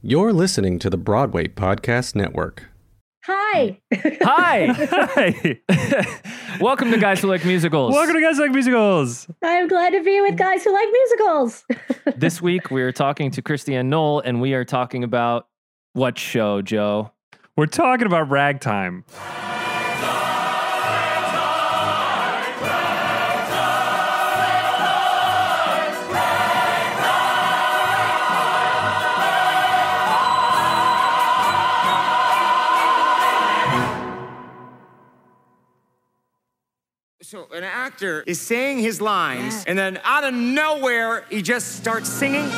You're listening to the Broadway Podcast Network. Hi. Hi. Hi. Welcome to Guys Who Like Musicals. Welcome to Guys Who Like Musicals. I'm glad to be with guys who like musicals. this week we are talking to Christiane Noll and we are talking about what show, Joe? We're talking about ragtime. So an actor is saying his lines, and then out of nowhere, he just starts singing.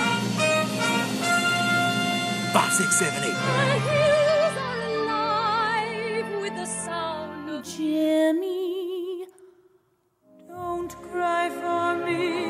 Five, six, seven, eight. My hills are alive with the sound of Jimmy. Don't cry for me.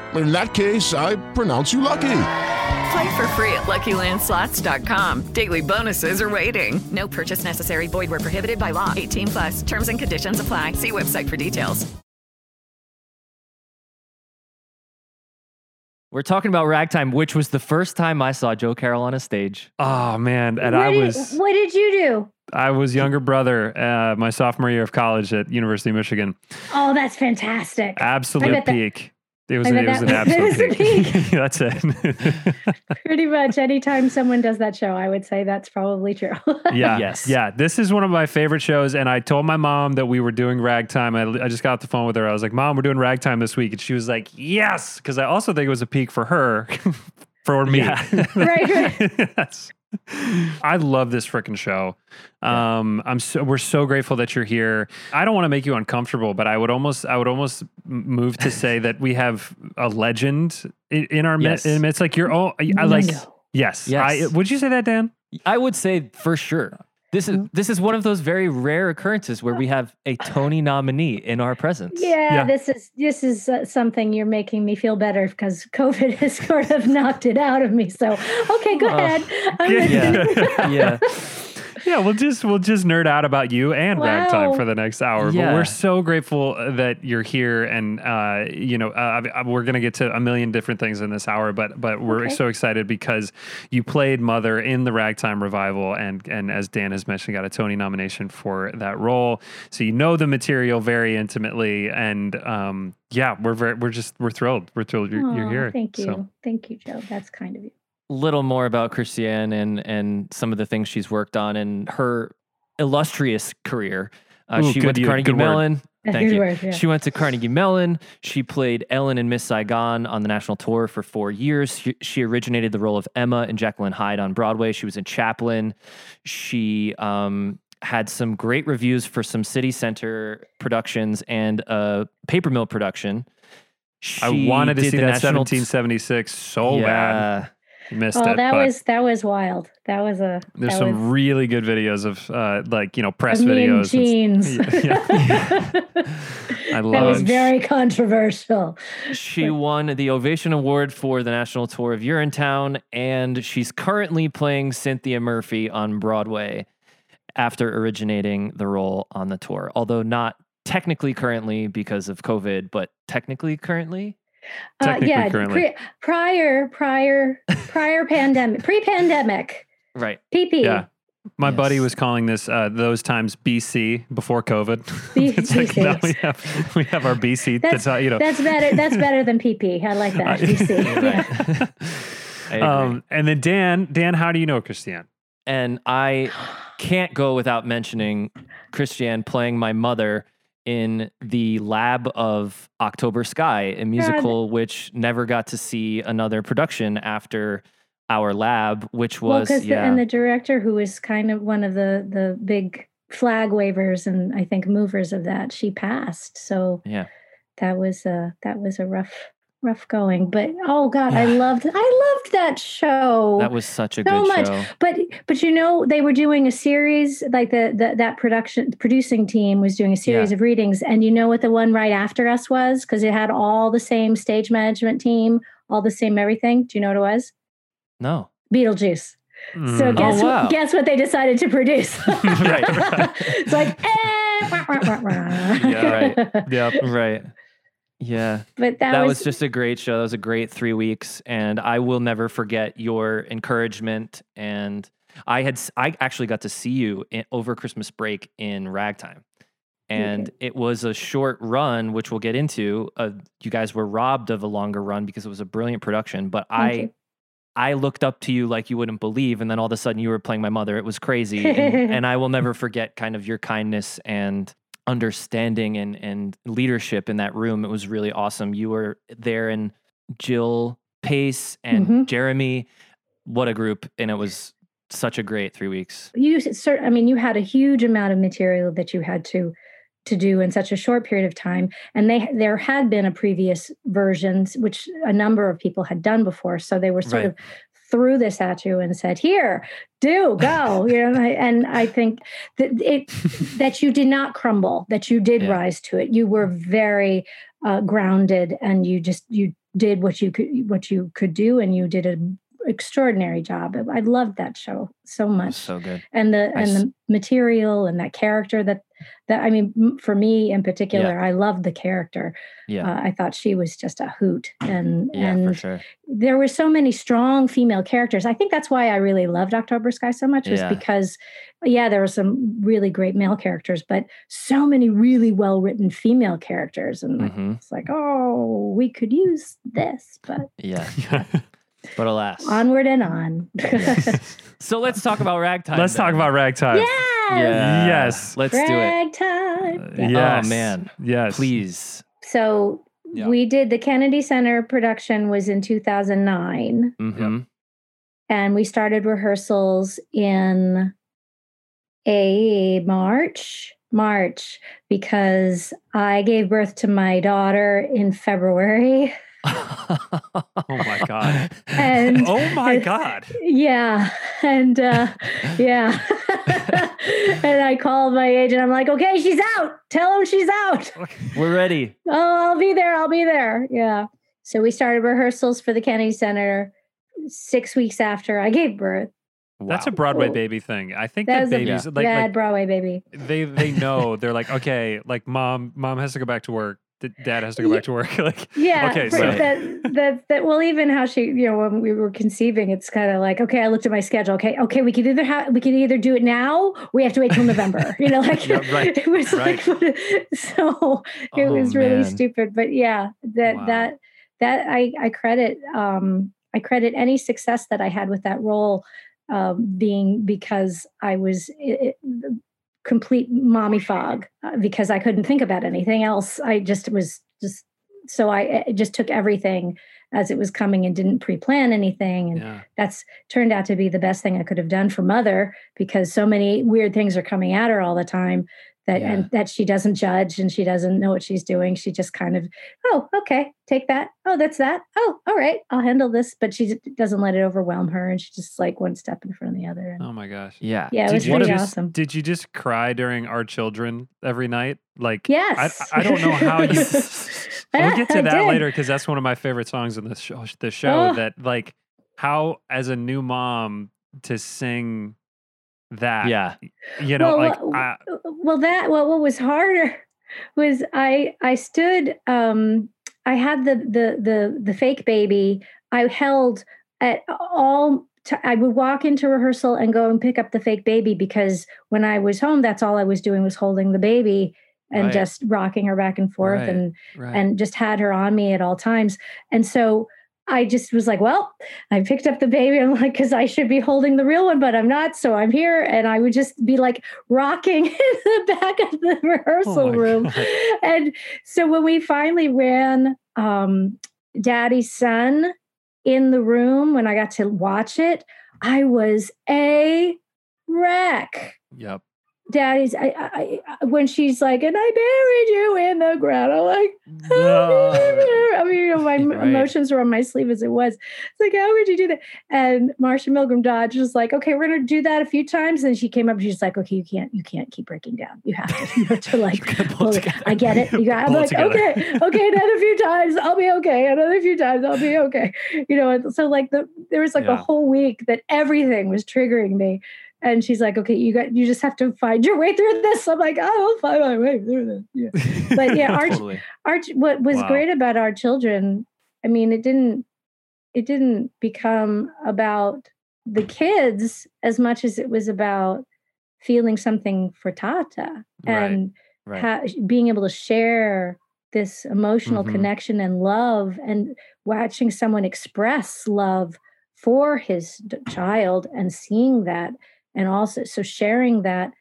In that case, I pronounce you lucky. Play for free at LuckyLandSlots.com. Daily bonuses are waiting. No purchase necessary. Void where prohibited by law. 18 plus. Terms and conditions apply. See website for details. We're talking about Ragtime, which was the first time I saw Joe Carroll on a stage. Oh man, and what I did, was What did you do? I was younger brother, uh, my sophomore year of college at University of Michigan. Oh, that's fantastic. Absolute bet that- peak. It was, I it was an absolute was peak. peak. That's it. Pretty much anytime someone does that show, I would say that's probably true. yeah. Yes. Yeah. This is one of my favorite shows. And I told my mom that we were doing ragtime. I, I just got off the phone with her. I was like, Mom, we're doing ragtime this week. And she was like, Yes. Because I also think it was a peak for her, for me. Yeah. right, right. yes. I love this freaking show. Um, I'm so we're so grateful that you're here. I don't want to make you uncomfortable, but I would almost I would almost move to say that we have a legend in, in our Yes. midst. It's like you're all I like. No. Yes. Yes. I, would you say that, Dan? I would say for sure. This is this is one of those very rare occurrences where we have a Tony nominee in our presence. Yeah, Yeah. this is this is uh, something you're making me feel better because COVID has sort of knocked it out of me. So, okay, go Oh, ahead. I'm yeah. Yeah. Yeah, we'll just we'll just nerd out about you and ragtime for the next hour. But we're so grateful that you're here, and uh, you know uh, I- we're gonna get to a million different things in this hour. But but we're Okay. so excited because you played Mother in the Ragtime revival, and and as Dan has mentioned, got a Tony nomination for that role. So you know the material very intimately, and um, yeah, we're very we're just we're thrilled. We're thrilled you're, you're here. Thank you. So, Thank you, Joe. That's kind of you. Little more about Christiane and and some of the things she's worked on in her illustrious career. Uh, Ooh, she went to u- Carnegie good word. Mellon. Thank you. word, yeah. She went to Carnegie Mellon. She played Ellen in Miss Saigon on the national tour for four years. She, she originated the role of Emma in Jekyll and Hyde on Broadway. She was in Chaplin. She um, had some great reviews for some city center productions and a paper mill production. I wanted to see that national t- 1776 so bad. Yeah. Missed Oh, it. that was that was wild. That was a There's some was, really good videos of uh, like you know press of me in videos. and s- jeans. Yeah. I that was it. very controversial. She won the Ovation Award for the national tour of Urinetown, and she's currently playing Cynthia Murphy on Broadway after originating the role on the tour. Although not technically currently because of COVID, but technically currently. Uh, yeah, currently. pre- prior, prior, prior pandemic, pre-pandemic, Right. PP. Yeah. My buddy was calling this uh, those times BC before COVID. B- it's like now BC. we have we have our BC. That's That's how you know. that's better. That's better than PP. I like that. Uh, BC. Yeah. I. Um, and then Dan, Dan, how do you know Christiane? and I can't go without mentioning Christiane playing my mother in the lab of October Sky, a musical which never got to see another production after our lab, which was because yeah, and the director who was kind of one of the the big flag wavers and I think movers of that, she passed. So yeah. that was a that was a rough rough going. But oh god, I loved I loved that show. That was such a so good much. show. But but you know they were doing a series like the, the that production producing team was doing a series Yeah. of readings, and you know what the one right after us was because it had all the same stage management team, all the same everything. Do you know what it was? No. Beetlejuice. So Mm. guess Oh, wow. guess what they decided to produce? right. it's like eh, wah, wah, wah, wah. Yeah, right. Yep. Right. Yeah. But that, that was, was, just a great show. That was a great three weeks, and I will never forget your encouragement. And I had, I actually got to see you in, over Christmas break in Ragtime, and it was a short run, which we'll get into. Uh, you guys were robbed of a longer run because it was a brilliant production, but I. you. I looked up to you like you wouldn't believe, and then all of a sudden you were playing my mother. It was crazy, and, and I will never forget kind of your kindness and understanding and and leadership in that room. It was really awesome. You were there, and Jill Paice and Mhm. Jeremy. What a group! And it was such a great three weeks. you I mean you had a huge amount of material that you had to to do in such a short period of time and they there had been a previous versions which a number of people had done before so they were sort Right. of threw this at you and said here do go you know and I, I think that it that you did not crumble that you did Yeah. rise to it you were very uh, grounded and you just you did what you could what you could do and you did an extraordinary job i loved that show so much so good. and the I and s- the material and that character that that I mean for me in particular I loved the character. Yeah, Uh, I thought she was just a hoot and yeah, and for sure. there were so many strong female characters. I think that's why I really loved October Sky so much was Yeah. because yeah, there were some really great male characters, but so many really well written female characters and like, Mhm. it's like, "Oh, we could use this." But Yeah, but alas. onward and on. so let's talk about ragtime. Let's talk about ragtime. yes. Yeah. Yes. Let's do it. Ragtime. Yeah. Yes. Oh man, Yes. please. So Yeah. we did the Kennedy Center production was in 2009 hmm and we started rehearsals in a March March because I gave birth to my daughter in February Oh my god. and Oh my god. yeah and uh yeah and I called my agent I'm like okay she's out tell him she's out We're ready. Oh, I'll be there. I'll be there. Yeah. So we started rehearsals for the Kennedy Center six weeks after I gave birth. That's a Broadway Cool. baby thing. I think That that was a babies like, bad like Broadway baby. they they know they're like okay like mom mom has to go back to work d- dad has to go Ye- back to work like Yeah. okay so that, that, that, well, even how she, you know, when we were conceiving, it's kind of like, okay, I looked at my schedule. Okay. Okay. We could either have, we could either do it now. Or we have to wait till November, you know, like Yeah, right, it was right. like, so it Oh, was really man. stupid, but yeah, that, Wow. that, that I, I credit, um, I credit any success that I had with that role um, being because I was i i- complete mommy fog uh, because I couldn't think about anything else. I just was just so I I just took everything as it was coming and didn't pre-plan anything. And yeah. that's turned out to be the best thing I could have done for mother because so many weird things are coming at her all the time that Yeah. and that she doesn't judge and she doesn't know what she's doing. She just kind of, oh, okay, take that. Oh, that's that. Oh, all right, I'll handle this. But she doesn't let it overwhelm her, and she just like one step in front of the other. And oh my gosh Yeah. yeah, it did was you pretty just, awesome. did you just cry during our children every night like Yes. I, I don't know how you we'll get to I that did. later because that's one of my favorite songs in this show the show Oh. that like how as a new mom to sing that Yeah. you know Well, like I, well that well what was harder was i i stood um i had the the the the fake baby i held at all t- I would walk into rehearsal and go and pick up the fake baby because when I was home, that's all I was doing was holding the baby and Right. just rocking her back and forth Right, and right. and just had her on me at all times. And so I just was like, well, I picked up the baby. I'm like, because I should be holding the real one, but I'm not. So I'm here. And I would just be like rocking in the back of the rehearsal Oh room. God. And so when we finally ran um, Daddy's Son in the room, when I got to watch it, I was a wreck. Yep. Daddy's, I, I, I, when she's like, and I buried you in the ground, I'm like, I mean, you know, my Right. emotions were on my sleeve as it was. It's like, how would you do that? And Marcia Milgrom Dodge was like, okay, we're gonna do that a few times. And she came up, and she's like, okay, you can't, you can't keep breaking down. You have to, you have to like. I get it. You got. I'm like, together. okay, okay, another few times, I'll be okay. Another few times, I'll be okay. You know, so like the there was like Yeah. a whole week that everything was triggering me. And she's like, okay, you got, you just have to find your way through this. I'm like, I will find my way through this. Yeah. But yeah, our, Totally. our what was Wow. great about our children i mean it didn't it didn't become about the kids as much as it was about feeling something for Tateh and right. ha- being able to share this emotional Mhm. connection and love and watching someone express love for his d- child and seeing that and also so sharing that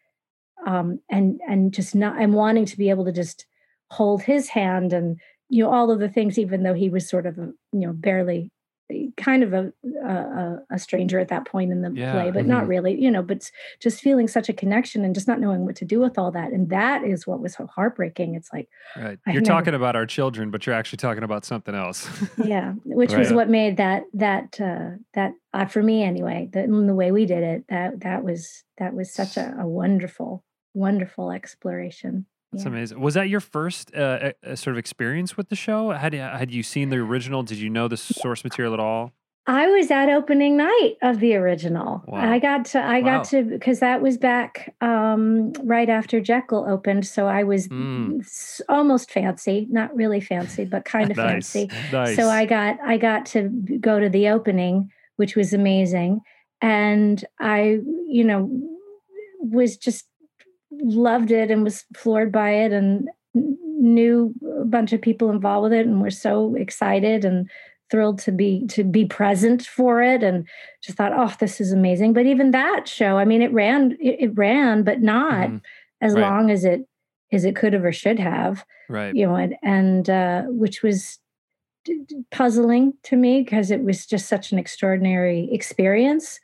um and and just not and wanting to be able to just hold his hand and you know all of the things even though he was sort of you know barely kind of a a, a stranger at that point in the Yeah, play but not mhm. really you know but just feeling such a connection and just not knowing what to do with all that and that is what was so heartbreaking it's like Right. You're never- talking about our children, but you're actually talking about something else. yeah which was what made that that uh that uh, for me anyway the, the way we did it that that was that was such a, a wonderful wonderful exploration That's Yeah. amazing. Was that your first uh, uh, sort of experience with the show? Had you, had you seen the original? Did you know the source material at all? I was at opening night of the original. Wow. I got to I Wow. got to because that was back um, right after Jekyll opened, so I was Mm. s- almost fancy, not really fancy, but kind of Nice. fancy. Nice. So I got I got to go to the opening, which was amazing, and I you know was just loved it and was floored by it and knew a bunch of people involved with it and were so excited and thrilled to be to be present for it and just thought oh this is amazing but even that show i mean it ran it, it ran but not Mhm. as Right. long as it as it could have or should have right. you know and, and uh which was d- d- puzzling to me because it was just such an extraordinary experience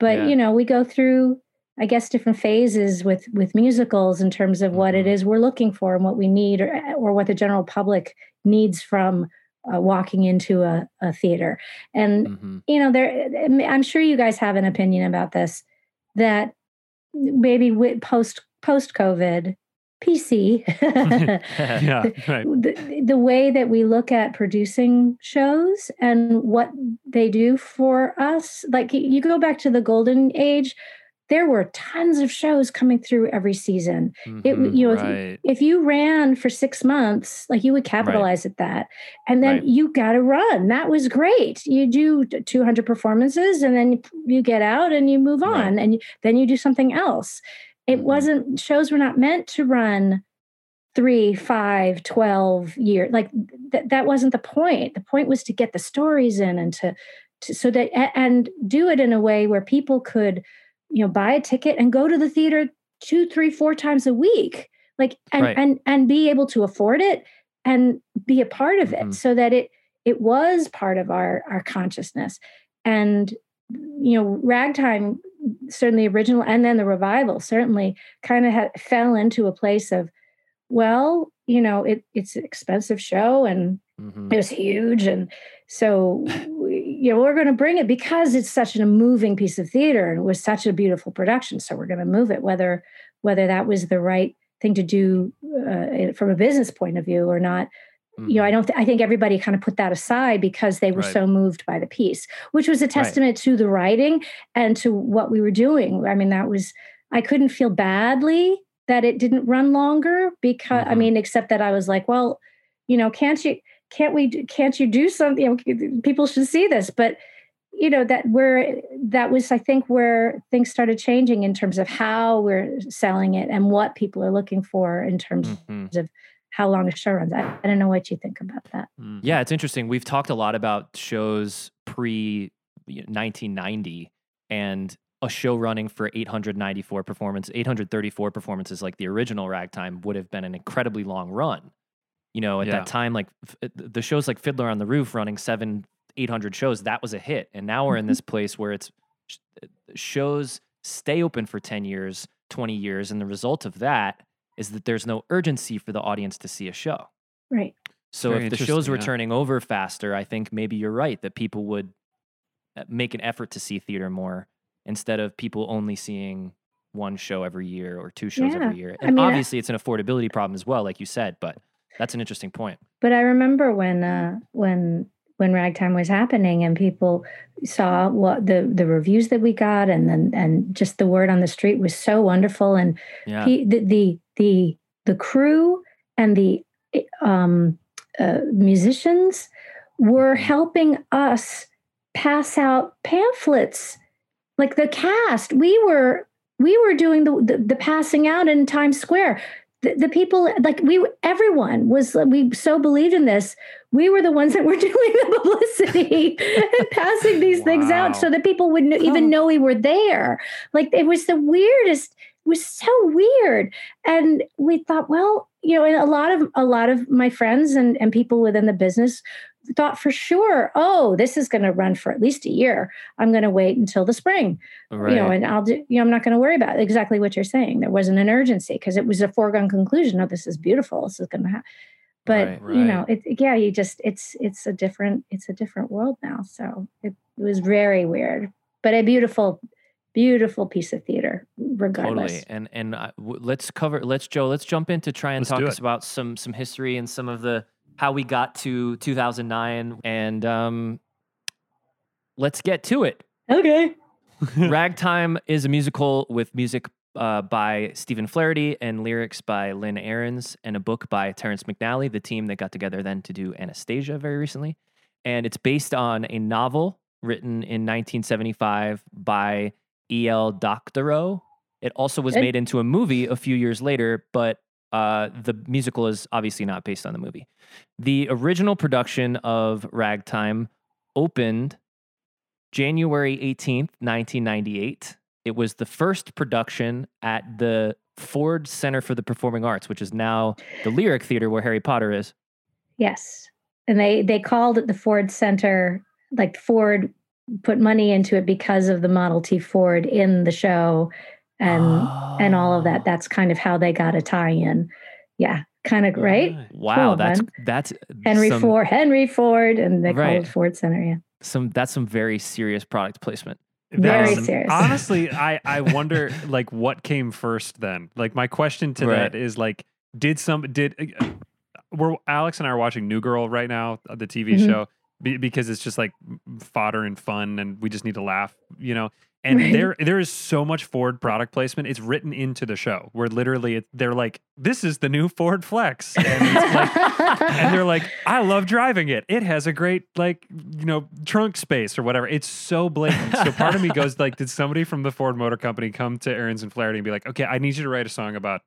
but Yeah. you know we go through i guess different phases with with musicals in terms of what it Mhm. we're looking for and what we need or, or what the general public needs from uh, walking into a, a theater and Mhm. you know there i'm sure you guys have an opinion about this that maybe with post post covid pc Yeah. Right. the, the way that we look at producing shows and what they do for us like you go back to the golden age there were tons of shows coming through every season it Mhm. you know if, right. if you ran for six months like you would capitalize at that and then Right. you got to run that was great you do 200 performances and then you get out and you move on Right. and you, then you do something else it Mhm. wasn't shows were not meant to run three five 12 years like th- that wasn't the point the point was to get the stories in and to, to so that and do it in a way where people could you know buy a ticket and go to the theater two three four times a week like and Right. and and be able to afford it and be a part of Mhm. it so that it it was part of our our consciousness and you know ragtime certainly original and then the revival certainly kind of ha- fell into a place of well you know it, it's an expensive show and Mhm. it was huge and so you know we're going to bring it because it's such a moving piece of theater and it was such a beautiful production. So we're going to move it whether whether that was the right thing to do uh, from a business point of view or not. You know i don't th- i think everybody kind of put that aside because they were Right. so moved by the piece which was a testament to the writing and to what we were doing. I mean that was i couldn't feel badly that it didn't run longer because i Mhm. mean except that i was like well you know can't you can't we can't you do something you know, people should see this but you know that where that was i think where things started changing in terms of how we're selling it and what people are looking for in terms Mhm. of how long a show runs. I, I don't know what you think about that. Yeah, it's interesting. We've talked a lot about shows pre 1990 and a show running for 894 performance 834 performances like the original ragtime would have been an incredibly long run you know at Yeah. that time like f- uh, the shows like fiddler on the roof running 7 800 shows that was a hit and now we're in this place where it's sh- uh, shows stay open for 10 years 20 years and the result of that is that there's no urgency for the audience to see a show Right. so Very if the shows were yeah. turning over faster, I think maybe you're right that people would uh, make an effort to see theater more instead of people only seeing one show every year or two shows Yeah. every year. I And mean, obviously, it's an affordability problem as well, like you said. But that's an interesting point. But I remember when uh, when when ragtime was happening and people saw what the the reviews that we got and then and just the word on the street was so wonderful. And Yeah. pe- the, the the the crew and the um, uh, musicians were helping us pass out pamphlets. Like the cast we were we were doing the the, the passing out in times square the, the people like we everyone was uh, we so believed in this we were the ones that were doing the publicity and passing these things out so that people would kn- even know we were there. Like it was the weirdest it was so weird. And we thought well you know and a lot of a lot of my friends and and people within the business thought for sure oh this is going to run for at least a year i'm going to wait until the spring you know and i'll do you know i'm not going to worry about exactly what you're saying there wasn't an urgency because it was a foregone conclusion oh this is beautiful this is going to happen but Right, you know it, yeah you just it's it's a different it's a different world now so it, it was very weird but a beautiful beautiful piece of theater regardless Totally. And and uh, w- let's cover. Let's Joe. Let's jump in to try and Let's talk us about some some history and some of the how we got to 2009 and um. Let's get to it. okay Ragtime is a musical with music uh, by Stephen Flaherty and lyrics by Lynn Ahrens and a book by Terrence McNally, the team that got together then to do Anastasia very recently. And it's based on a novel written in 1975 by E.L. Doctorow. It also was made into a movie a few years later, but uh, the musical is obviously not based on the movie. The original production of Ragtime opened January 18th, 1998. It was the first production at the Ford Center for the Performing Arts, which is now the Lyric Theater where Harry Potter is. yes and they they called it the ford center like ford put money into it because of the model t ford in the show and and all of that that's kind of how they got a tie-in yeah kind of right Wow, Cool, that's man. that's henry some, ford henry ford and they called Right. it ford center yeah some that's some very serious product placement. Very Um, serious. Honestly, I I wonder like what came first then. Like my question to Right. that is like, did some did uh, we're Alex and I are watching New Girl right now, uh, the TV Mhm. show, be, because it's just like fodder and fun, and we just need to laugh, you know. And Right. there there is so much Ford product placement. It's written into the show where literally it, they're like, "This is the new Ford Flex," and it's like and they're like, I love driving it. It has a great like you know trunk space or whatever. It's so blatant. So part of me goes like, did somebody from the Ford Motor Company come to Ahrens and Flaherty and be like, okay, I need you to write a song about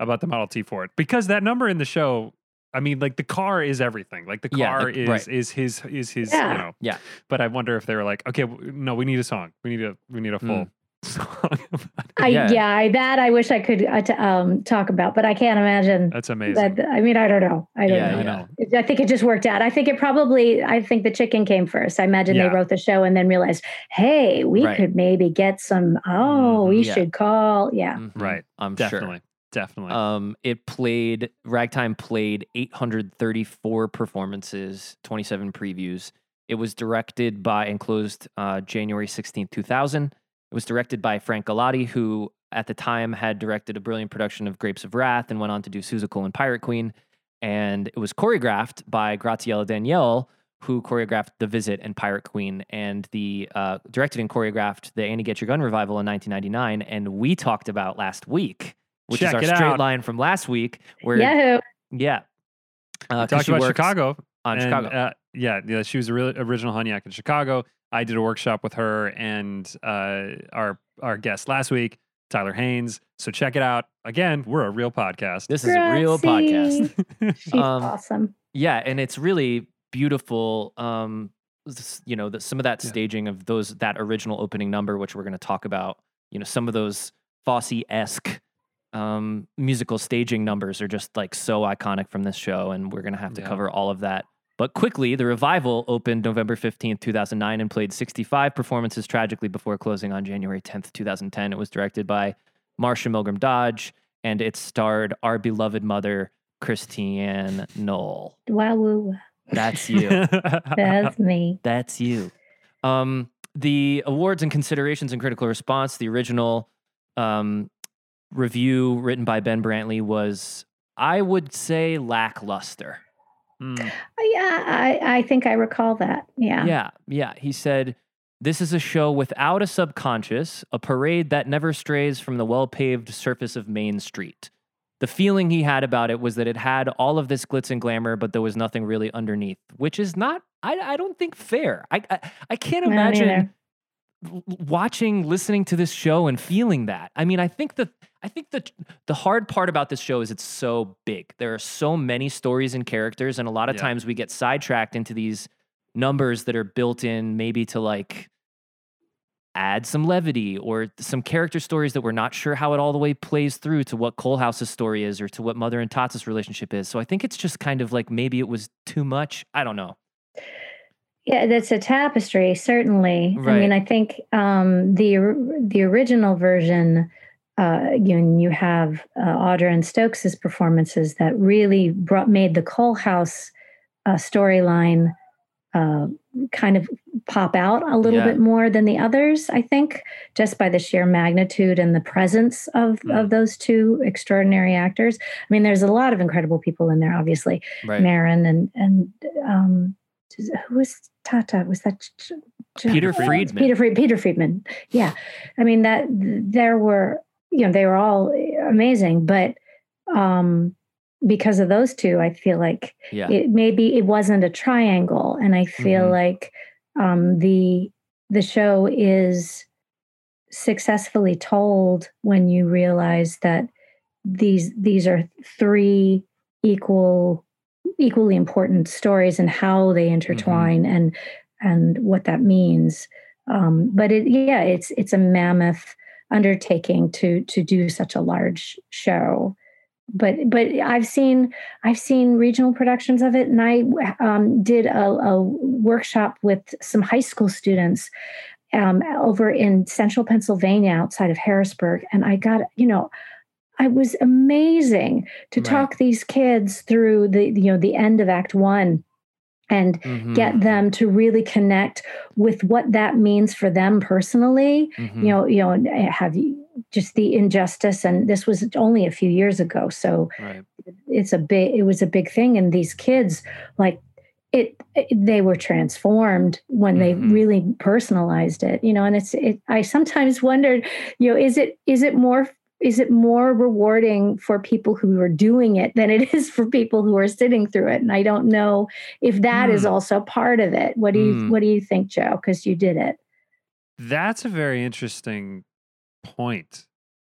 about the Model T Ford because that number in the show. I mean, like the car is everything. Like the Yeah, car the- is right. is his is his Yeah. you know. Yeah. But I wonder if they were like, okay, w- no, we need a song. We need a we need a full Mm. song. about it. I, Yeah. yeah, I, that I wish I could uh, t- um, talk about, but I can't imagine. That's amazing. That I mean, I don't know. I don't Yeah, know. I know. It- I think it just worked out. I think it probably. I think the chicken came first. I imagine Yeah. they wrote the show and then realized, hey, we Right. could maybe get some. Oh, Mhm. we Yeah. should call. Yeah, Mhm. Right. I'm sure. Definitely. Definitely. Um, it played Ragtime played 834 performances, 27 previews. It was directed by and closed uh, January 16th, 2000. It was directed by Frank Galati, who at the time had directed a brilliant production of Grapes of Wrath and went on to do Seussical and Pirate Queen. And it was choreographed by Graciela Daniele, who choreographed The Visit and Pirate Queen, and the uh, directed and choreographed the Annie Get Your Gun revival in 1999. And we talked about last week, which Check is our it straight out. line from last week, where Yahoo. yeah, uh, 'cause talked about Chicago. on and, Chicago. Uh, yeah, yeah, she was a real original Hunyak in Chicago. I did a workshop with her and uh, our our guest last week. Tyler Hanes. So check it out. Again, we're a real podcast. This is a real podcast. She's Um, awesome. Yeah, and it's really beautiful. Um, you know, the, some of that staging of those that original opening number, which we're going to talk about. You know, some of those Fosse esque um, musical staging numbers are just like so iconic from this show, and we're going to have to Yeah. cover all of that. But quickly, the revival opened November 15th, 2009, and played 65 performances tragically before closing on January 10th, 2010. It was directed by Marcia Milgrom Dodge, and it starred our beloved mother, Christiane Noll. Wow, woo. That's you. That's me. That's you. Um, the awards and considerations and critical response, the original um, review written by Ben Brantley was, I would say, lackluster. Mm. Yeah, I, I think I recall that. Yeah. Yeah, yeah. He said, This is a show without a subconscious, a parade that never strays from the well paved surface of Main Street. The feeling he had about it was that it had all of this glitz and glamour, but there was nothing really underneath, which is not, I, I don't think, fair. I, I, I can't No, imagine neither. Watching, listening to this show and feeling that. I mean, I think that I think that the hard part about this show is it's so big. There are so many stories and characters, and a lot of Yeah. times we get sidetracked into these numbers that are built in maybe to like add some levity or some character stories that we're not sure how it all the way plays through to what Coalhouse's story is or to what Mother and Tateh's relationship is. So I think it's just kind of like maybe it was too much. I don't know. Yeah, that's a tapestry, certainly. I mean, I think um, the the original version, uh, you know, you have uh, Audra and Stokes' performances that really brought made the Coalhouse uh, storyline uh, kind of pop out a little Yeah. bit more than the others. I think just by the sheer magnitude and the presence of Mm. of those two extraordinary actors. I mean, there's a lot of incredible people in there, obviously. Right. Marin and and um, who was Tateh? Was that Peter Friedman. Peter Fried, Peter Friedman. Yeah, I mean that there were you know they were all amazing, but um, because of those two, I feel like Yeah. it maybe it wasn't a triangle, and I feel Mhm. like um, the the show is successfully told when you realize that these these are three equal equally important stories and how they intertwine and and what that means um, but it yeah it's it's a mammoth undertaking to to do such a large show but but I've seen I've seen regional productions of it, and I um, did a, a workshop with some high school students um, over in central Pennsylvania, outside of Harrisburg, and I got you know. I was amazing to Right. talk these kids through the you know the end of Act One, and Mhm. get them to really connect with what that means for them personally. Mhm. You know, you know, have you just the injustice, and this was only a few years ago, so Right. it's a big it was a big thing and these kids like it, it- they were transformed when they Mhm. really personalized it you know and it's it i sometimes wondered you know is it is it more is it more rewarding for people who are doing it than it is for people who are sitting through it and i don't know if that is Hmm. also part of it what do you Hmm. what do you think joe because you did it That's a very interesting point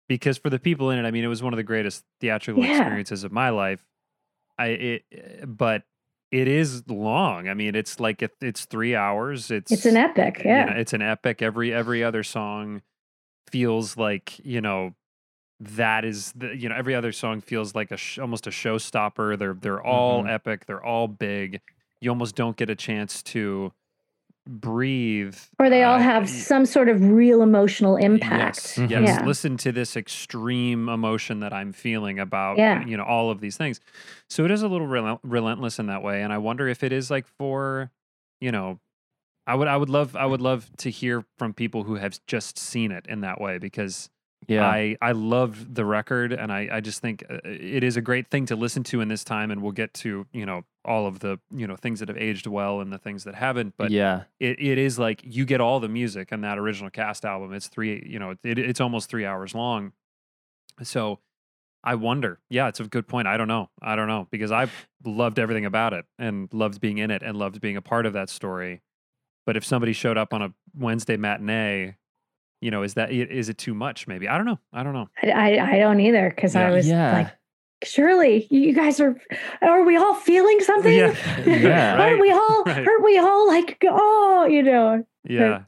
because for the people in it, I mean, it was one of the greatest theatrical Yeah. experiences of my life. I it, eh, but it is long. I mean, it's like it, it's three hours. It's it's an epic you yeah know, it's an epic. Every every other song feels like you know that is the you know every other song feels like a sh- almost a showstopper. They're they're all Mhm. epic. They're all big. You almost don't get a chance to breathe or they all uh, have some sort of real emotional impact Yes, yes. yeah Listen to this extreme emotion that I'm feeling about, Yeah. you know, all of these things. So it is a little relent- relentless in that way, and I wonder if it is like for, you know, I would, I would love, I would love to hear from people who have just seen it in that way because Yeah. I, I love the record, and I, I just think uh, it is a great thing to listen to in this time, and we'll get to, you know, all of the, you know, things that have aged well and the things that haven't, but yeah. it, it is like you get all the music on that original cast album. It's three, you know, it, it's almost three hours long. So I wonder. Yeah, it's a good point. I don't know. I don't know because I've loved everything about it and loved being in it and loved being a part of that story. But if somebody showed up on a Wednesday matinee, you know, is that is it too much? Maybe I don't know. I don't know. I, I, I don't either because I was Yeah. like, surely you guys are, are we all feeling something? Yeah. Yeah. Aren't we all, Right. aren't we all like, oh, you know? Yeah.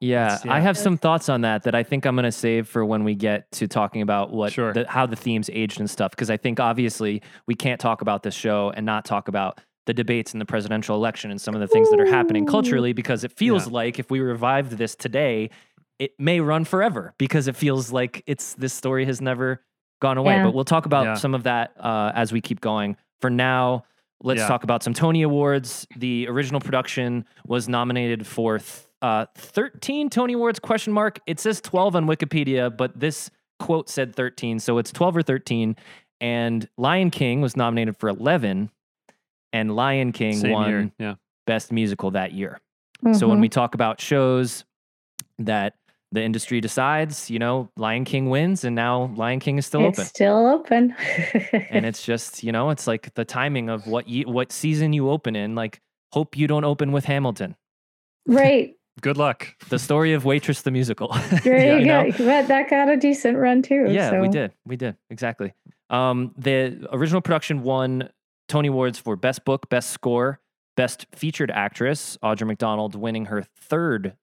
Yeah, It's- I have some thoughts on that that I think I'm going to save for when we get to talking about what Sure. the, how the themes aged and stuff. Because I think obviously we can't talk about this show and not talk about the debates in the presidential election and some of the things that are happening culturally. Because it feels Yeah. like if we revived this today, it may run forever because it feels like it's this story has never gone away. Yeah. But we'll talk about Yeah. some of that uh, as we keep going. For now, let's Yeah. talk about some Tony Awards. The original production was nominated for th- uh, 13 Tony Awards question mark. It says 12 on Wikipedia, but this quote said 13, so it's 12 or 13. And Lion King was nominated for 11, and Lion King Same won. Yeah. Best Musical that year. So when Mhm. we talk about shows that the industry decides, you know, Lion King wins, and now Lion King is still it's open. still open. and it's just, you know, it's like the timing of what you what season you open in. Like, hope you don't open with Hamilton. right. Good luck. The story of Waitress the musical. There you know? go. But that got a decent run too. Yeah, we did. We did. Exactly. Um, the original production won Tony Awards for Best Book, Best Score, Best Featured Actress, Audra McDonald winning her third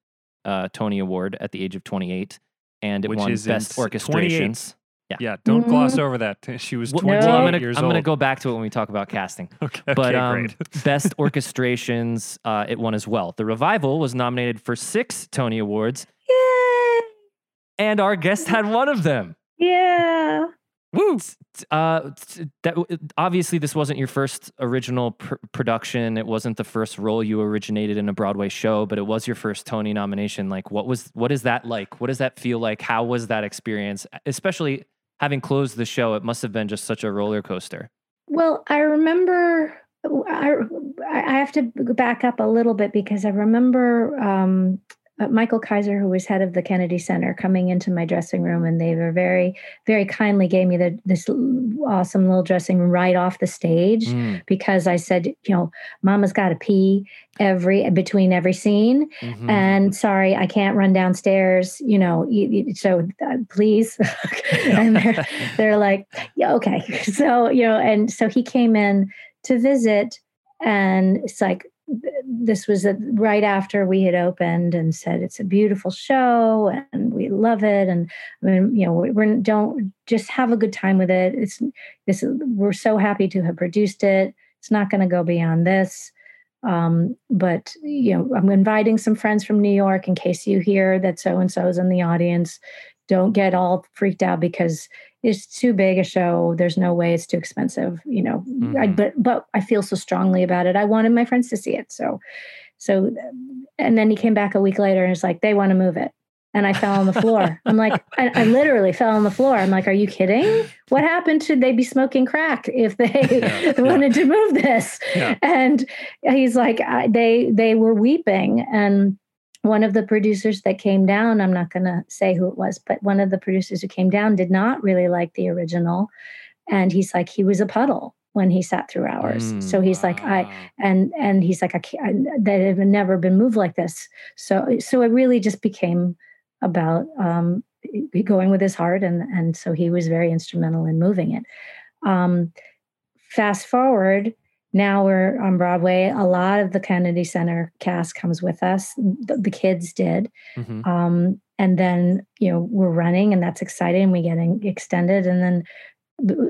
uh, Tony Award at the age of 28. And it Which won is Best ins- 28. Orchestrations. Yeah. Yeah. Don't gloss Mhm. over that. She was Well, 28 well, I'm gonna years I'm gonna go back to it when we talk about casting. Okay. But okay, um, great. best orchestrations, uh, it won as well. The Revival was nominated for six Tony Awards, Yay. and our guest had one of them. Yeah. Woo! Uh, that obviously this wasn't your first original pr- production. It wasn't the first role you originated in a Broadway show, but it was your first Tony nomination. Like, what was what is that like? What does that feel like? How was that experience? Especially having closed the show, it must have been just such a roller coaster. Well, I remember. I I have to back up a little bit because I remember um, uh, Michael Kaiser, who was head of the Kennedy Center, coming into my dressing room, and they were very, very kindly gave me the, this awesome little dressing room right off the stage Mm, because I said, you know, Mama's got to pee every between every scene, mhm. and sorry, I can't run downstairs. You know, you, you- so uh, please. and they're they're like, yeah, okay. So you know, and so he came in to visit, and it's like this was a, right after we had opened, and said it's a beautiful show, and we love it, and I mean, you know, we we're, don't just have a good time with it. It's this. We're so happy to have produced it. It's not going to go beyond this. Um, but you know, I'm inviting some friends from New York in case you hear that so and so is in the audience. Don't get all freaked out because it's too big a show. There's no way it's too expensive, you know. I, Mhm. but but I feel so strongly about it. I wanted my friends to see it. So so and then he came back a week later and it's like, they want to move it. And I fell on the floor. I'm like, I, I literally fell on the floor. I'm like, are you kidding? What happened? Should they be smoking crack if they Yeah, yeah. wanted to move this? Yeah. And he's like, I, they they were weeping. And one of the producers that came down, I'm not going to say who it was, but one of the producers who came down did not really like the original. And he's like, he was a puddle when he sat through hours. Mm. so he's like, I and and he's like, I can't. I, they have never been moved like this. So so it really just became about um, going with his heart, and and so he was very instrumental in moving it. Um, fast forward, now we're on Broadway. A lot of the Kennedy Center cast comes with us. The, the kids did, Mhm. um, and then you know we're running, and that's exciting. We getting extended, and then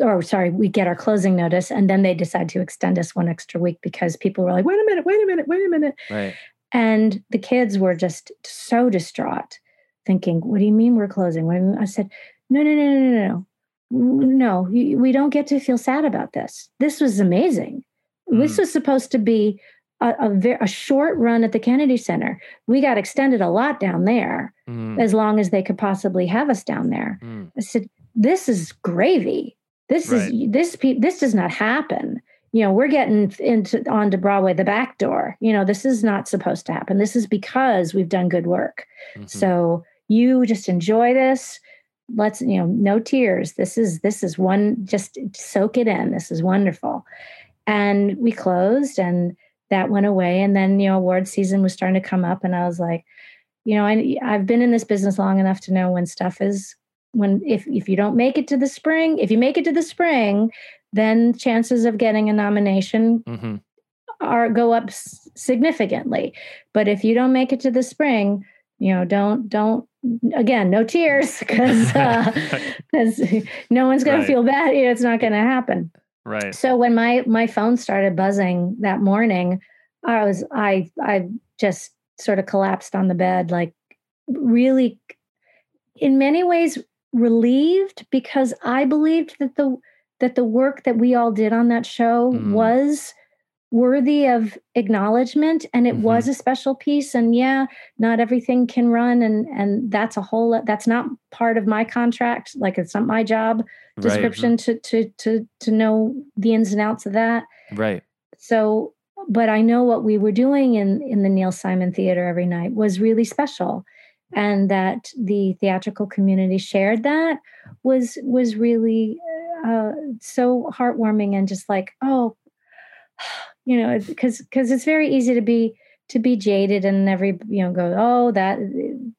or sorry, we get our closing notice, and then they decide to extend us one extra week because people were like, "Wait a minute, wait a minute, wait a minute," Right. and the kids were just so distraught, thinking, "What do you mean we're closing?" What do you mean? I said, "No, no, no, no, no, no, no. We don't get to feel sad about this. This was amazing. This Mm. was supposed to be." A, a, ver- a short run at the Kennedy Center. We got extended a lot down there, Mm, as long as they could possibly have us down there. mm. I said, "This is gravy. This is this pe- this does not happen. You know, we're getting into onto Broadway the back door. You know, this is not supposed to happen. This is because we've done good work. Mhm. So you just enjoy this. Let's you know, no tears. This is this is one. Just soak it in. This is wonderful." And we closed, and that went away. And then you know, award season was starting to come up, and I was like you know, I, I've been in this business long enough to know when stuff is when if if you don't make it to the spring, if you make it to the spring, then chances of getting a nomination Mm-hmm. are go up significantly. But if you don't make it to the spring, you know, don't don't again, no tears because because no one's going Right. to feel bad. You know, it's not going to happen. Right. So when my my phone started buzzing that morning, I was I I just sort of collapsed on the bed, like really, in many ways relieved because I believed that the that the work that we all did on that show Mm. was worthy of acknowledgement and it Mhm. was a special piece and yeah not everything can run and and that's a whole that's not part of my contract like it's not my job Right. description to to to to know the ins and outs of that Right. so but i know what we were doing in in the neil simon theater every night was really special and that the theatrical community shared that was was really uh, so heartwarming and just like oh you know because because it's very easy to be to be jaded and every you know go oh that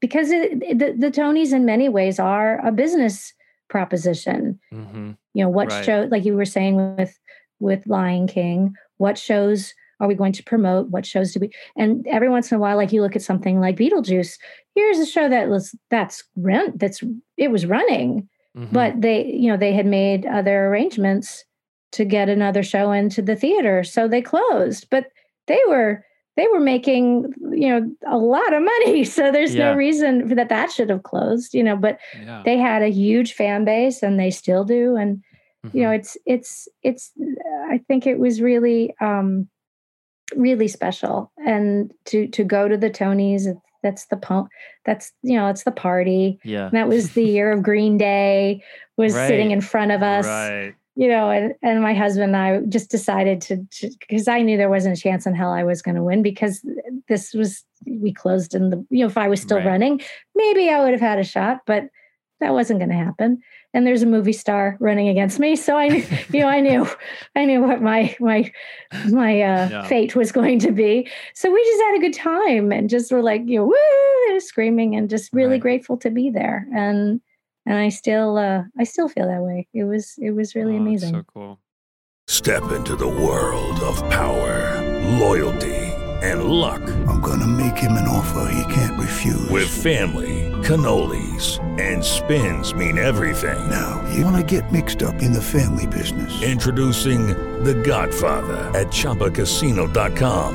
because it, the, the tonys in many ways are a business proposition Mm-hmm. you know what Right. show like you were saying with with lion king what shows are we going to promote what shows do we and every once in a while like you look at something like beetlejuice here's a show that was that's rent that's it was running Mm-hmm. but they you know they had made other arrangements to get another show into the theater so they closed but they were they were making you know a lot of money so there's Yeah. no reason for that that should have closed you know but Yeah. they had a huge fan base and they still do and you know it's it's it's i think it was really um really special and to to go to the tonys that's the po- that's you know it's the party Yeah. and that was the year of green day was sitting in front of us Right. You know and, and my husband and i just decided to because i knew there wasn't a chance in hell i was going to win because this was we closed in the you know if i was still Right. running maybe i would have had a shot but that wasn't going to happen and there's a movie star running against me so i knew you know i knew i knew what my my my uh Yeah. fate was going to be so we just had a good time and just were like you know woo and screaming and just really Right. grateful to be there and and i still uh i still feel that way it was it was really Oh, amazing so cool. Step into the world of power, loyalty, and luck. I'm gonna make him an offer he can't refuse. With family, cannolis, and spins mean everything. Now, you wanna get mixed up in the family business. Introducing The Godfather at ChumbaCasino.com.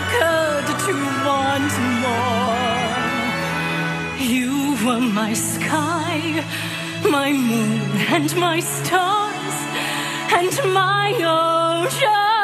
occurred to want more. You were my sky, my moon, and my stars, and my ocean.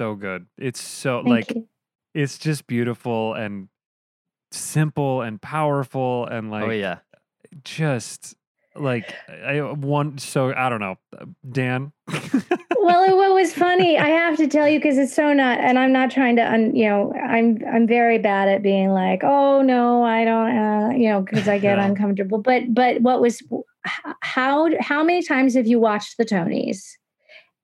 So good. It's so Thank like you. it's just beautiful and simple and powerful and like oh yeah. just like I want so I don't know. Dan. well, what was funny, I have to tell you because it's so not, and I'm not trying to, un, you know, I'm I'm very bad at being like, oh no, I don't, uh, you know, because I get Yeah. uncomfortable. But but what was how how many times have you watched the Tonys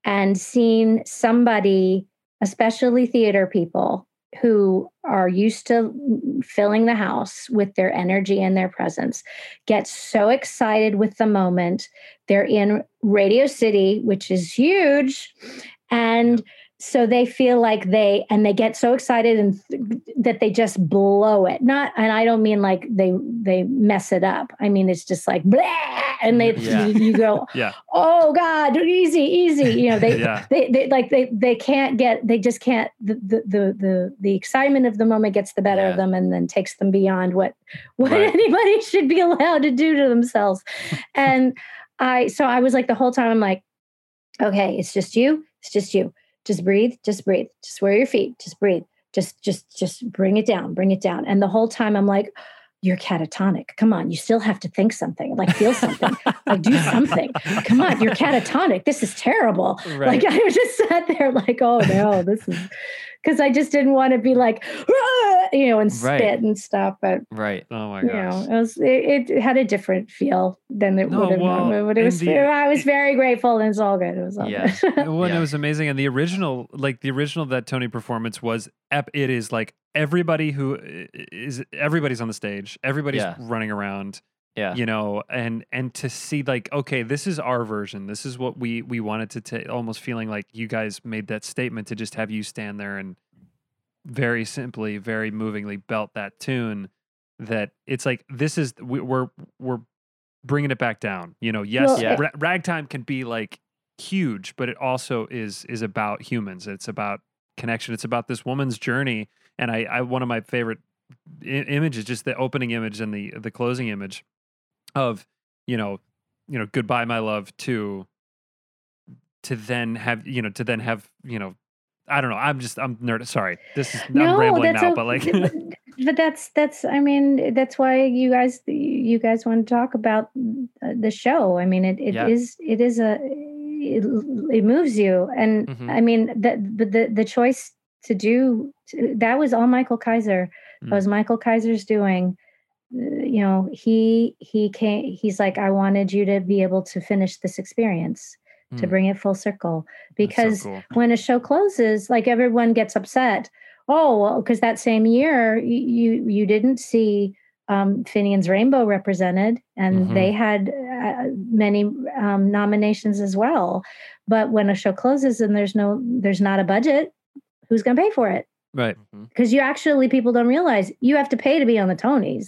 and seen somebody, especially theater people, who are used to filling the house with their energy and their presence, get so excited with the moment. They're in Radio City, which is huge. And so they feel like they and they get so excited and th- that they just blow it not and i don't mean like they they mess it up i mean it's just like blah, and they mm, Yeah. you, you go Yeah. oh god easy easy you know they Yeah. they, they like they they can't get they just can't the the the the, the excitement of the moment gets the better of them and then takes them beyond what what Right. anybody should be allowed to do to themselves and i so i was like the whole time i'm like okay it's just you it's just you just breathe just breathe. Just wear your feet. Just breathe. Just just just bring it down bring it down. And the whole time i'm like you're catatonic. Come on you still have to think something like feel something like do something. Come on you're catatonic. This is terrible. Right. like i just sat there like oh no this is because i just didn't want to be like "Ah," you know and Right. spit and stuff but Right. Oh my you know, it was it, it had a different feel than it No, would have well, normally. But it was the- I was very grateful and it's all good. It was all Yeah. good. when it was amazing and the original like the original that tony performance was ep- it is like everybody who is everybody's on the stage everybody's Yeah. running around Yeah. you know and and to see like okay this is our version this is what we we wanted to ta- almost feeling like you guys made that statement to just have you stand there and very simply very movingly belt that tune that it's like this is we, we're we're bringing it back down you know yes Well, Yeah. ra- ragtime can be like huge but it also is is about humans it's about connection it's about this woman's journey and i i one of my favorite I- images just the opening image and the the closing image of you know you know goodbye my love to to then have you know to then have you know i don't know i'm just i'm nerd sorry this is i'm rambling now but like but, that's that's I mean that's why you guys you guys want to talk about uh, the show. I mean it it is Yeah. it is a it, it moves you and Mhm. I mean that but the the choice to do that was all Michael Kaiser. That was Michael Kaiser's doing. Uh, You know, he he came. He's like, I wanted you to be able to finish this experience, to Mm. bring it full circle. Because cool. when a show closes, like everyone gets upset. Oh, well, because that same year you you didn't see um, Finian's Rainbow represented, and Mhm. they had uh, many um, nominations as well. But when a show closes and there's no there's not a budget, who's going to pay for it? Right mm-hmm. because you actually people don't realize you have to pay to be on the Tonys.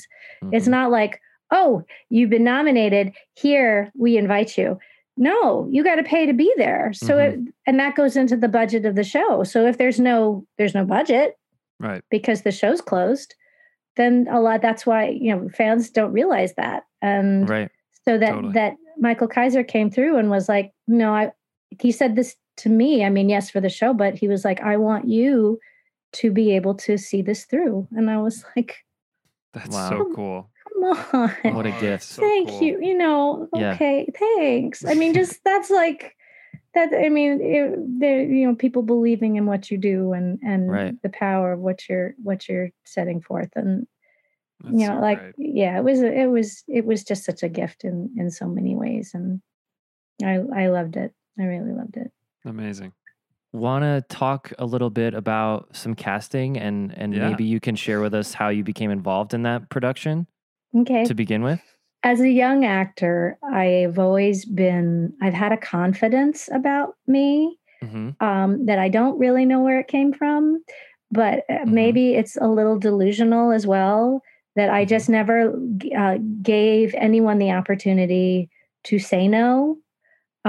It's mm-hmm. not like, oh, you've been nominated. Here, we invite you. No, you got to pay to be there. So it, mm-hmm. and that goes into the budget of the show. So if there's no there's no budget right because the show's closed, then a lot that's why, you know, fans don't realize that. And Right. so that Totally. that Michael Kaiser came through and was like, no, I he said this to me. I mean, yes, for the show, but he was like, I want you to be able to see this through. And I was like, that's Wow. so cool come on. What a gift. Thank you. You know, Yeah. okay, thanks. I mean, just that's like that. I mean, it, the you know, people believing in what you do and and Right. the power of what you're what you're setting forth, and That's you know, so like great. yeah, it was it was it was just such a gift in in so many ways, and I I loved it. I really loved it. amazing Want to talk a little bit about some casting and and Yeah. maybe you can share with us how you became involved in that production Okay. to begin with? as a young actor, I've always been, I've had a confidence about me Mm-hmm. um, that I don't really know where it came from, but uh, maybe it's a little delusional as well that I just never uh, gave anyone the opportunity to say no.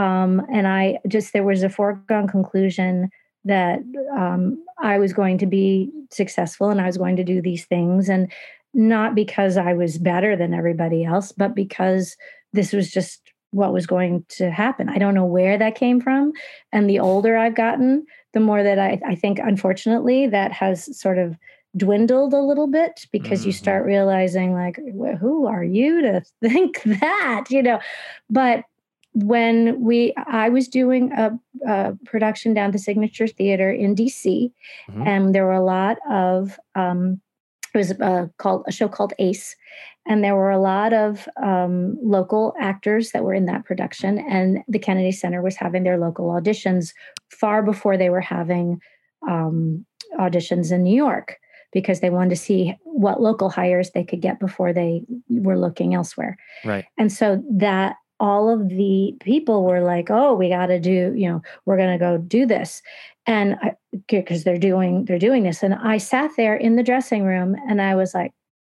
Um, and I just, there was a foregone conclusion that um, I was going to be successful and I was going to do these things. And not because I was better than everybody else, but because this was just what was going to happen. I don't know where that came from. And the older I've gotten, the more that I, I think, unfortunately, that has sort of dwindled a little bit because you start realizing, like, "Wh- who are you to think that, you know? But when we I was doing a, a production down at the Signature Theater in DC, Mhm. and there were a lot of um, it was uh, called a show called Ace, and there were a lot of um, local actors that were in that production, and the Kennedy Center was having their local auditions far before they were having um, auditions in New York because they wanted to see what local hires they could get before they were looking elsewhere. Right. And so that all of the people were like, "Oh, we got to do, you know, we're going to go do this." And because they're doing they're doing this and I sat there in the dressing room and I was like,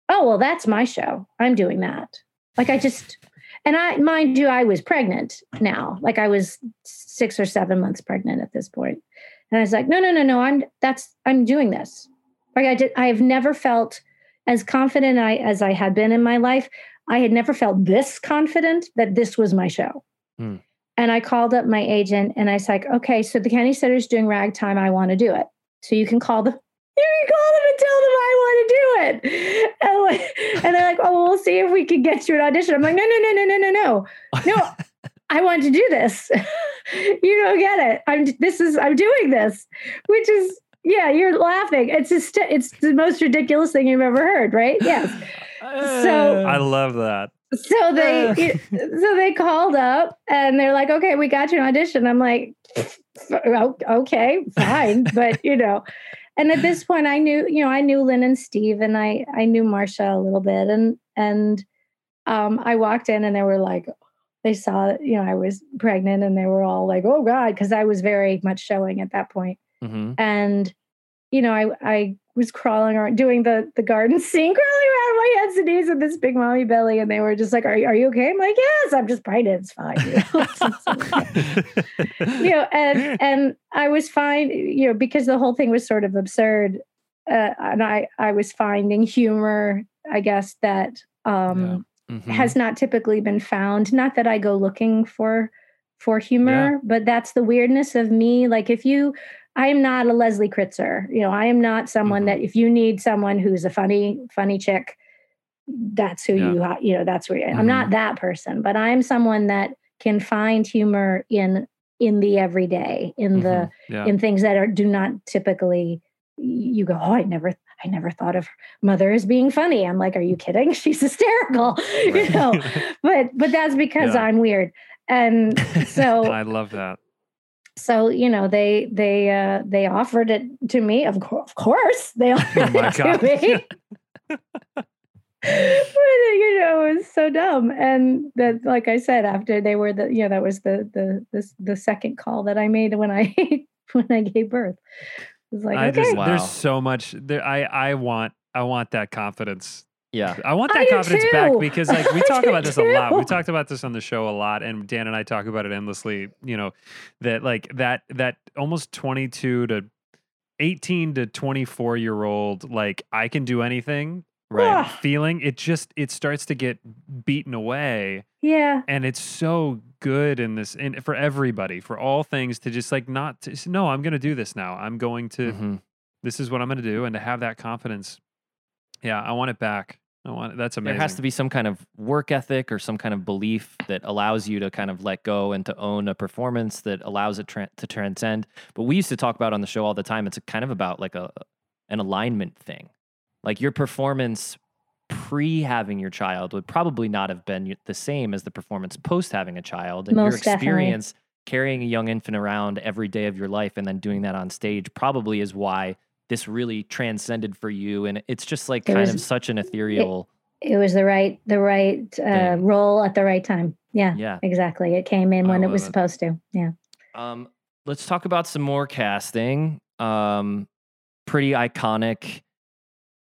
"Oh, well, that's my show. I'm doing that." Like I just and I mind you I was pregnant now. Like I was 6 or 7 months pregnant at this. And I was like, "No, no, no, no. I'm that's I'm doing this." Like I did I have never felt as confident I as I had been in my life. I had never felt this confident that this was my show. Hmm. And I called up my agent and I was like, okay, so the Center is doing ragtime. I want to do it. So you can call them. You can call them and tell them I want to do it. And, like, and they're like, oh, well, we'll see if we can get you an audition. I'm like, no, no, no, no, no, no, no. No, I want to do this. you don't get it. I'm this is I'm doing this, which is yeah, you're laughing. It's just it's the most ridiculous thing you've ever heard, right? Yes. So I love that. so they so they called up and they're like, okay, we got you an audition. I'm like, okay, fine, but you know. And at this point, I knew, you know, I knew Lynn and Steve, and I I knew Marcia a little bit, and and um, I walked in, and they were like, they saw, you know, I was pregnant, and they were all like, oh God, because I was very much showing at that point Mm-hmm. and you know i i was crawling around doing the the garden scene crawling around my hands and knees with this big mommy belly and they were just like are you, are you okay? I'm like yes i'm just pregnant it's fine. You know, you know and and i was fine you know because the whole thing was sort of absurd uh, and i i was finding humor i guess that um Mhm. has not typically been found. Not that i go looking for for humor but that's the weirdness of me. Like if you i am not a leslie kritzer. You know i am not someone that if you need someone who's a funny funny chick that's who you ha- you know that's where i'm not that person but i'm someone that can find humor in in the everyday in the Mhm. Yeah. in things that are do not typically you go oh i never i never thought of mother as being funny. I'm like are you kidding? She's hysterical. You know but but that's because Yeah. i'm weird. And so I love that. So you know they they uh they offered it to me of, course of course they offered my it to God. me but you know it was so dumb and that like i said after they were the you know that was the the the, the second call that i made when i when i gave birth it was like I okay just there's so much there. I I want I want that confidence. Yeah, I want that do confidence back because like we talk about this a lot. We talked about this on the show a lot, and Dan and I talk about it endlessly. You know that like that that almost 22 to 18 to 24 year old like I can do anything Right. feeling it just it starts to get beaten away yeah and it's so good in this and for everybody for all things to just like not to, s- no i'm going to do this now i'm going to Mhm. this is what i'm going to do and to have that confidence yeah i want it back i want it that's amazing There has to be some kind of work ethic or some kind of belief that allows you to kind of let go and to own a performance that allows it tra- to transcend. But we used to talk about on the show all the time. It's kind of about like a an alignment thing. Like your performance pre having your child would probably not have been the same as the performance post having a child, and your Most definitely. experience carrying a young infant around every day of your life and then doing that on stage probably is why this really transcended for you and it's just like It kind was- of such an ethereal it was the right the right uh, role at the right time yeah Yeah. exactly it came in when it was it. supposed to yeah Um, let's talk about some more casting. Um, pretty iconic.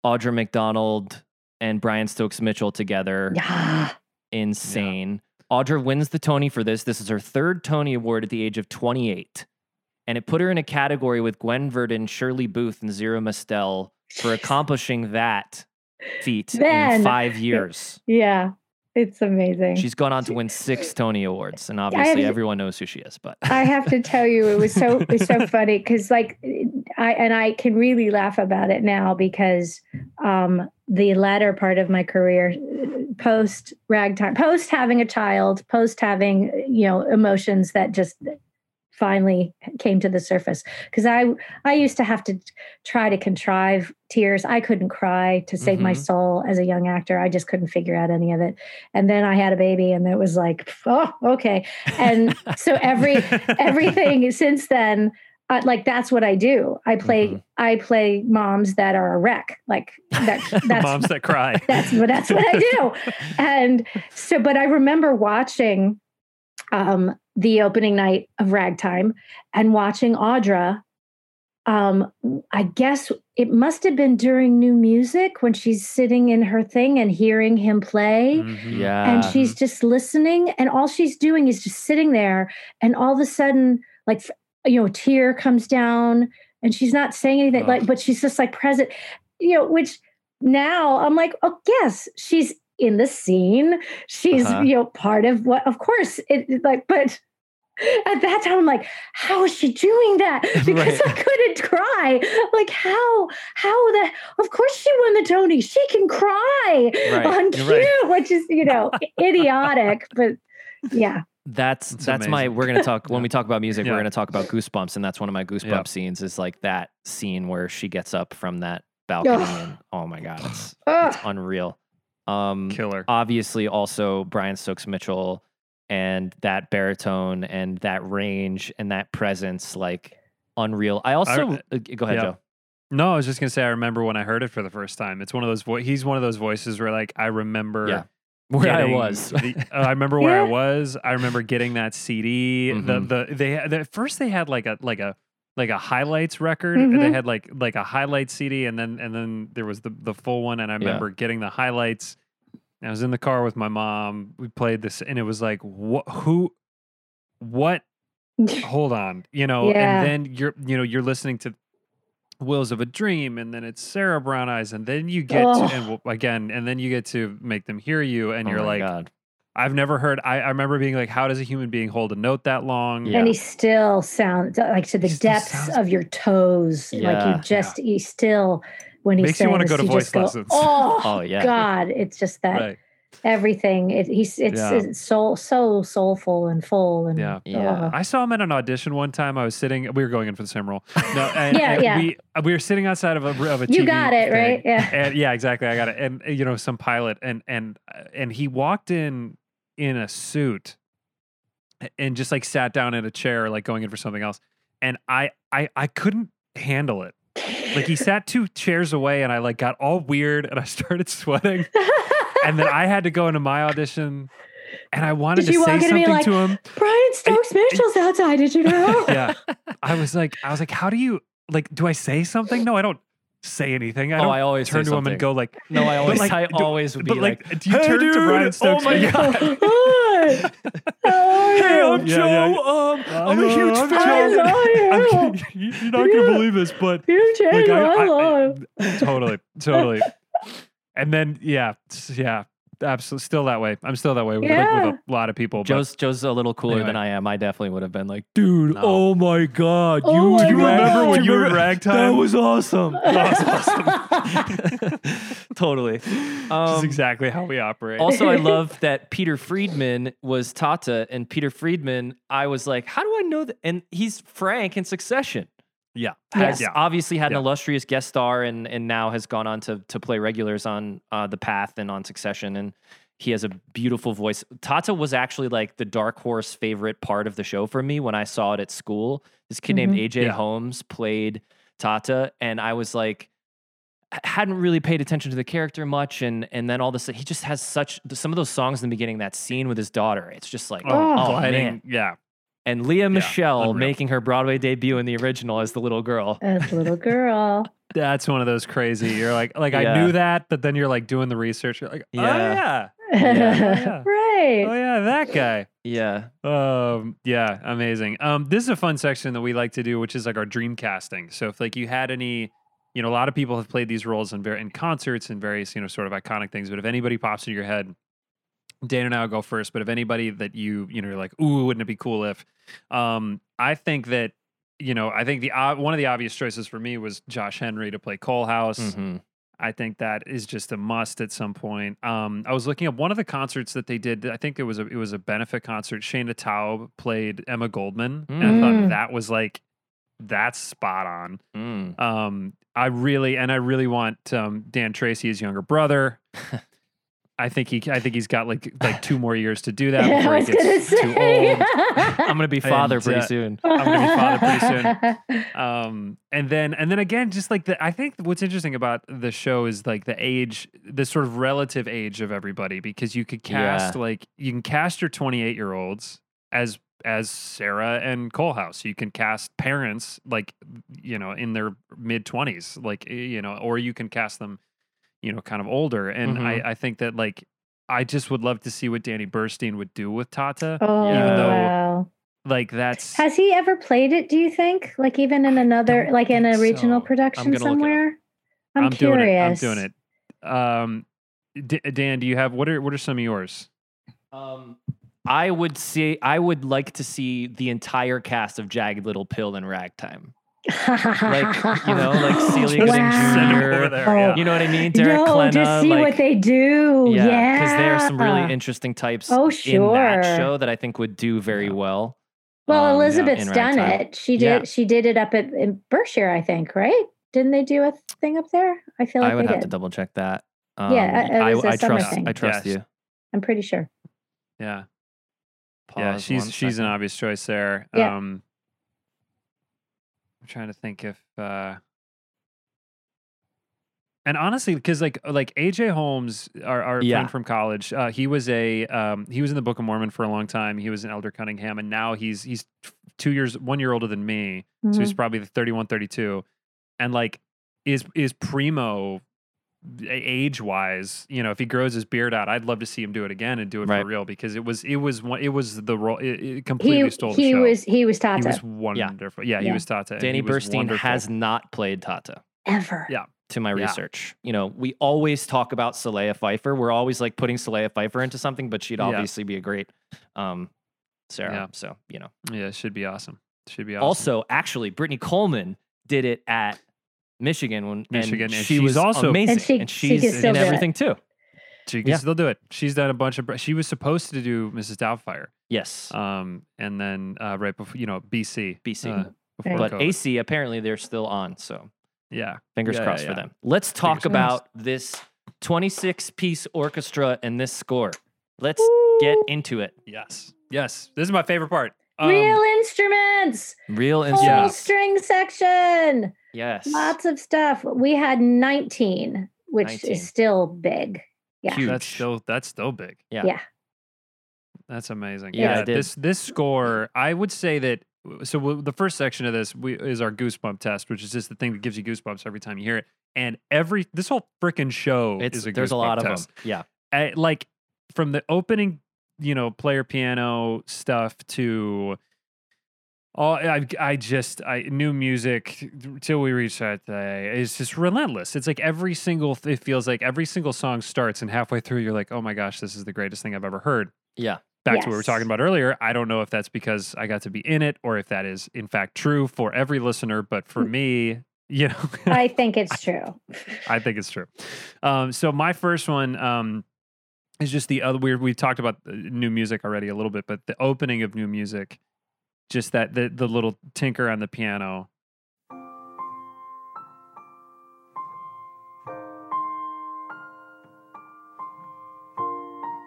Audra McDonald and Brian Stokes Mitchell together. Yeah. Insane. Audra wins the Tony for this. This is her third Tony Award at the age of 28. And it put her in a category with Gwen Verdon, Shirley Booth, and Zero Mostel for accomplishing that feat in five years. yeah it's amazing She's gone on to win six Tony Awards, and obviously everyone knows who she is. But I have to tell you, it was so it was so funny because like I and I can really laugh about it now because um, the latter part of my career, post ragtime, post having a child, post having you know emotions that just finally came to the surface. Because i i used to have to try to contrive tears. I couldn't cry to save my Mhm. soul as a young actor. I just couldn't figure out any of it. And then i had a baby and it was like oh okay. And so every everything since then uh, like that's what i do. I play i play moms that are a wreck. Like that that's Moms that cry. that's what that's what I do. And so, but I remember watching um, the opening night of Ragtime and watching Audra. Um, I guess it must have been during New Music when she's sitting in her thing and hearing him play. Mm-hmm. Yeah. And she's just listening, and all she's doing is just sitting there. And all of a sudden, like, you know, a tear comes down, and she's not saying anything, like, but she's just like present, you know, which now I'm like, oh, yes, she's in the scene. She's, Uh-huh. you know, part of what, of course, it it, like, but at that time, I'm like, how is she doing that? Because I couldn't cry. Like, how, how the, of course she won the Tony. She can cry Right. on cue, right. which is, you know, idiotic, but yeah. That's that's my we're gonna talk when we talk about music, Yeah. we're gonna talk about goosebumps, and that's one of my goosebump Yep. scenes is like that scene where she gets up from that balcony Ugh. and oh my god, it's, it's unreal. Um Killer. obviously also Brian Stokes Mitchell and that baritone and that range and that presence, like unreal. I also uh, go ahead, Yeah. Joe. No, I was just gonna say I remember when I heard it for the first time. It's one of those. Vo- he's one of those voices where like I remember Yeah. Where I was. the- uh, I remember where I was. I remember getting that CD. Mhm. The the they at first they had like a like a like a highlights record. And they mm-hmm. had like like a highlight CD, and then and then there was the the full one. And I remember getting the highlights. I was in the car with my mom. We played this, and it was like, what? Who? What? Hold on, you know. Yeah. And then you're you know you're listening to Wheels of a Dream, and then it's Sarah Brown Eyes, and then you get Ugh. to and again, and then you get to make them hear you, and Oh you're like, God. I've never heard. I, I remember being like, how does a human being hold a note that long? Yeah. And he still sounds like to the He depths sounds- of your toes. Like you just, he still, when he Makes you wanna go to voice just go, lessons. Oh, Oh, yeah. God. It's just that Right. everything. It, he's, it's, Yeah. it's so, so soulful and full. And Yeah. Yeah. oh. I saw him at an audition one time. I was sitting. We were going in for the same role. No, and, Yeah, and yeah. We uh, we were sitting outside of a of a. You got it, thing, right? Yeah. And yeah, exactly. I got it. And you know, some pilot, and and uh, and he walked in in a suit, and just like sat down in a chair, like going in for something else. And I I I couldn't handle it. Like he sat two chairs away, and I like got all weird, and I started sweating. and then I had to go into my audition, and I wanted to say walk in be something like, to him. Brian Stokes Mitchell's outside. Did you know? yeah. I was like, I was like, how do you like? Do I say something? No, I don't say anything. I Oh, don't I always turn say to him and go like, No, I always like, I always would be but like, like, do you "Hey, turn dude, to Brian Stokes? Oh my Yeah. god. Hi. How are Hey. I'm Yeah, Joe. yeah. Um, I'm a huge I'm fan. Joe. Joe. I'm- You're not gonna believe this, but You changed I- my I- life. totally, totally. And then yeah, yeah, absolutely, still that way. I'm still that way with, like, Yeah. with a lot of people. but- Joe's Joe's a little cooler than I am. I definitely would have been like, dude, No. oh my god, Oh you, my you God. remember when you were ragtime? That was awesome. That was awesome. totally. Which Um, is exactly how we operate. also, I love that Peter Friedman was Tateh, and Peter Friedman, I was like, how do I know that? And he's Frank in Succession. Yeah, Has yeah. obviously had an illustrious guest star, and and now has gone on to to play regulars on uh, The Path and on Succession, and he has a beautiful voice. Tateh was actually like the dark horse favorite part of the show for me when I saw it at school. This kid named Mhm. AJ Yeah. Holmes played Tateh, and I was like, hadn't really paid attention to the character much, and and then all this, he just has such some of those songs in the beginning. That scene with his daughter, it's just like, Oh, oh, man. yeah. And Lea Michele unreal. making her Broadway debut in the original as the little girl. As little girl. That's one of those crazy. You're like, like I knew that, but then you're like doing the research. You're like, oh Yeah. yeah, yeah. right. oh yeah, that guy. Yeah. Um, yeah, amazing. Um, this is a fun section that we like to do, which is like our dream casting. So if like you had any, you know, a lot of people have played these roles in ver- in concerts and various, you know, sort of iconic things. But if anybody pops into your head, Dana and I'll go first. But if anybody that you, you know, you're like, ooh, wouldn't it be cool if? Um, I think that, you know, I think the ob- one of the obvious choices for me was Josh Henry to play Coalhouse. Mhm. I think that is just a must at some point. Um, I was looking up one of the concerts that they did. I think it was a it was a benefit concert. Shaina Taub played Emma Goldman, and I Mm. thought that was like that's spot on. Mm. Um, I really and I really want um, Dan Tracy, his younger brother. I think he I think he's got like like two more years to do that I before he was gets gonna too say. old. I'm gonna be father And, pretty uh, soon. I'm gonna be father pretty soon. Um, and then and then again, just like the I think what's interesting about the show is like the age, the sort of relative age of everybody, because you could cast Yeah. like you can cast your 28 year olds as as Sarah and Coalhouse. You can cast parents like you know in their mid 20s, like you know, or you can cast them, you know, kind of older. And Mhm. I I think that like. I just would love to see what Danny Burstein would do with Tateh, Oh, even though wow. like that's Has he ever played it, do you think? Like even in another like in a regional production gonna look it up. somewhere? I'm, doing it. I'm doing it. Um, D- Dan, do you have what are what are some of yours? Um, I would say I would like to see the entire cast of Jagged Little Pill and Ragtime. Like you know, like Celia Gooding Wow. over Jr. there, yeah. You know what I mean? Derek no, Klena, just see like, what they do. Yeah, because there are some really interesting types Oh, in that sure. show that I think would do very well. Well, um, Elizabeth's in done Ragtime. it. She did. Yeah. She did it up at in Berkshire, I think. Right? Didn't they do a thing up there? I feel like I would they have did. to double check that. Yeah, Um, it- it was a I trust. thing. I trust Yes. you. I'm pretty sure. Yeah, yeah, Pause she's one she's an obvious choice there. Yeah. Um, I'm trying to think if, uh, and honestly, because like like AJ Holmes, our, our Yeah. friend from college, uh, he was a um, he was in the Book of Mormon for a long time. He was an Elder Cunningham, and now he's he's two years one year older than me, so he's Mhm. probably 31, 32. and like is is primo age wise you know if he grows his beard out i'd love to see him do it again and do it Right. for real because it was it was one it was the role it, it completely He stole the he show was he was he Tateh was wonderful yeah, he Yeah. was tateh and Danny he Burstein wonderful. has not played Tateh. ever. yeah to my Yeah. research. You know, we always talk about Solea Pfeiffer. We're always like putting Solea Pfeiffer into something, but she'd Yeah. obviously be a great um Sarah. Yeah. So, you know. yeah it should be awesome should be awesome Also, actually, Brittany Coleman did it at Michigan when Michigan, and and she was also- amazing. And And, she- she she's can still in do it. everything too. she can yeah. still do it she's done a bunch of she was supposed to do mrs doubtfire Yes. um and then uh right before you know bc BC. uh, before but COVID. AC apparently they're still on, so yeah fingers Yeah, yeah, crossed yeah. for them. Let's talk Fingers about this 26 piece orchestra and this score. Let's get into it. yes yes this is my favorite part Um, Real instruments. Real Full instruments. string section. Yes. Lots of stuff. We had 19, which 19. is still big. Yeah. Huge. that's still that's still big Yeah. Yeah. That's amazing. Yeah, Yeah, this this score, I would say that. So the first section of this we, is our goosebump test, which is just the thing that gives you goosebumps every time you hear it. And every this whole freaking show It's is a there's a goosebump lot of test. them. Yeah. I- like from the opening, you know, player piano stuff to. Oh, I, I just I new music till we reach that day. It's just relentless. It's like every single. It feels like every single song starts, and halfway through, you're like, "Oh my gosh, this is the greatest thing I've ever heard." Yeah. back to what we were talking about earlier. I don't know if that's because I got to be in it or if that is in fact true for every listener, but for me, you know, I think it's true. I think it's true. Um, so my first one um, is just the other. We've talked about uh, new music already a little bit, but the opening of new music, just that the the little tinker on the piano.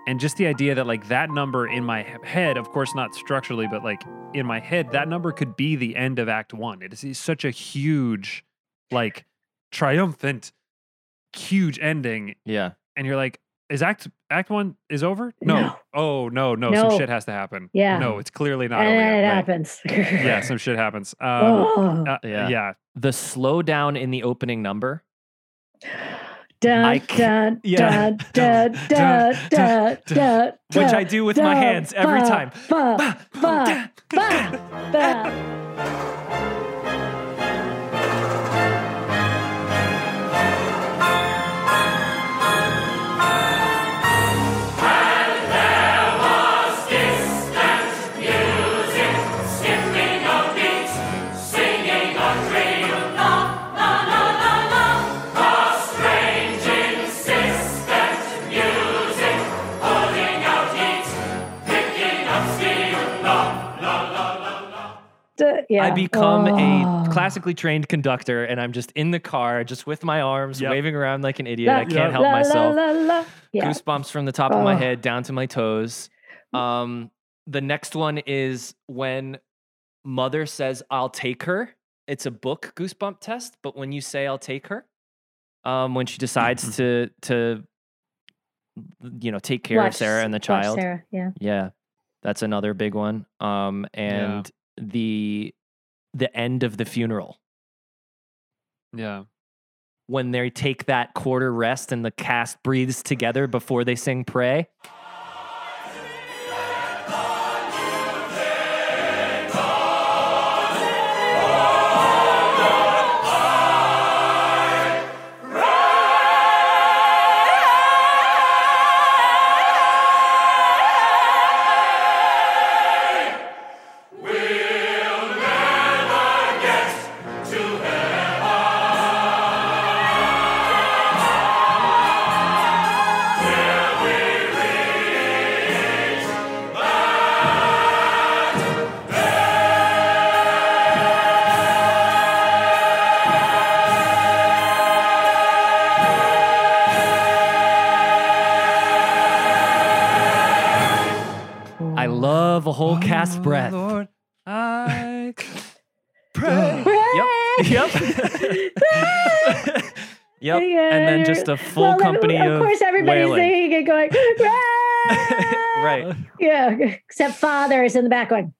And just the idea that like that number in my head, of course not structurally, but like in my head, that number could be the end of Act One. It is such a huge, like triumphant, huge ending. Yeah. And you're like, is Act Act One is over? No. No. Oh no, no, No. Some shit has to happen. Yeah. No, it's clearly not and over then yet. it Right. happens. Yeah, some shit happens. Um, Oh. uh, Yeah. yeah. The slowdown in the opening number. Dun, I dun, can't- yeah. dun, dun, dun, dun, dun, Which I do with my hands every ba, time. ba, ba, ba, yeah. I become Oh. a classically trained conductor, and I'm just in the car, just with my arms Yep. waving around like an idiot. La, I can't help la, la, myself. la, la. Yeah. Goosebumps from the top of my Oh. head down to my toes. Um, the next one is when mother says, "I'll take her." It's a book goosebump test, but when you say "I'll take her," um, when she decides to to you know take care Watch- of Sarah and the child, Sarah, yeah. yeah, that's another big one. Um, and the the end of the funeral Yeah. when they take that quarter rest and the cast breathes together before they sing "Pray." Just a full Well, company of of course, everybody's wailing. singing and going, right. yeah, except father is in the back going,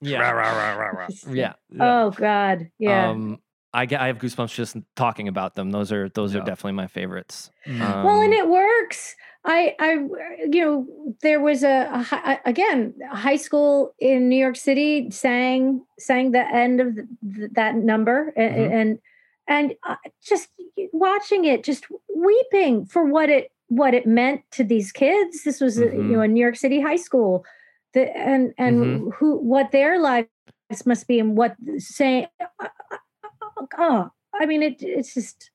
Yeah. yeah. oh God, yeah. Um, I get, I have goosebumps just talking about them. Those are those are definitely my favorites. Mm. Um, well, and it works. I, I, you know, there was a, a hi- again a high school in New York City sang sang the end of th- that number, a- Mhm. and and uh, just watching it, just weeping for what it what it meant to these kids. This was a, you know mm-hmm. a New York City high school, the, and and Mhm. who what their lives must be, and what saying. Oh, uh, uh, I mean, it it's just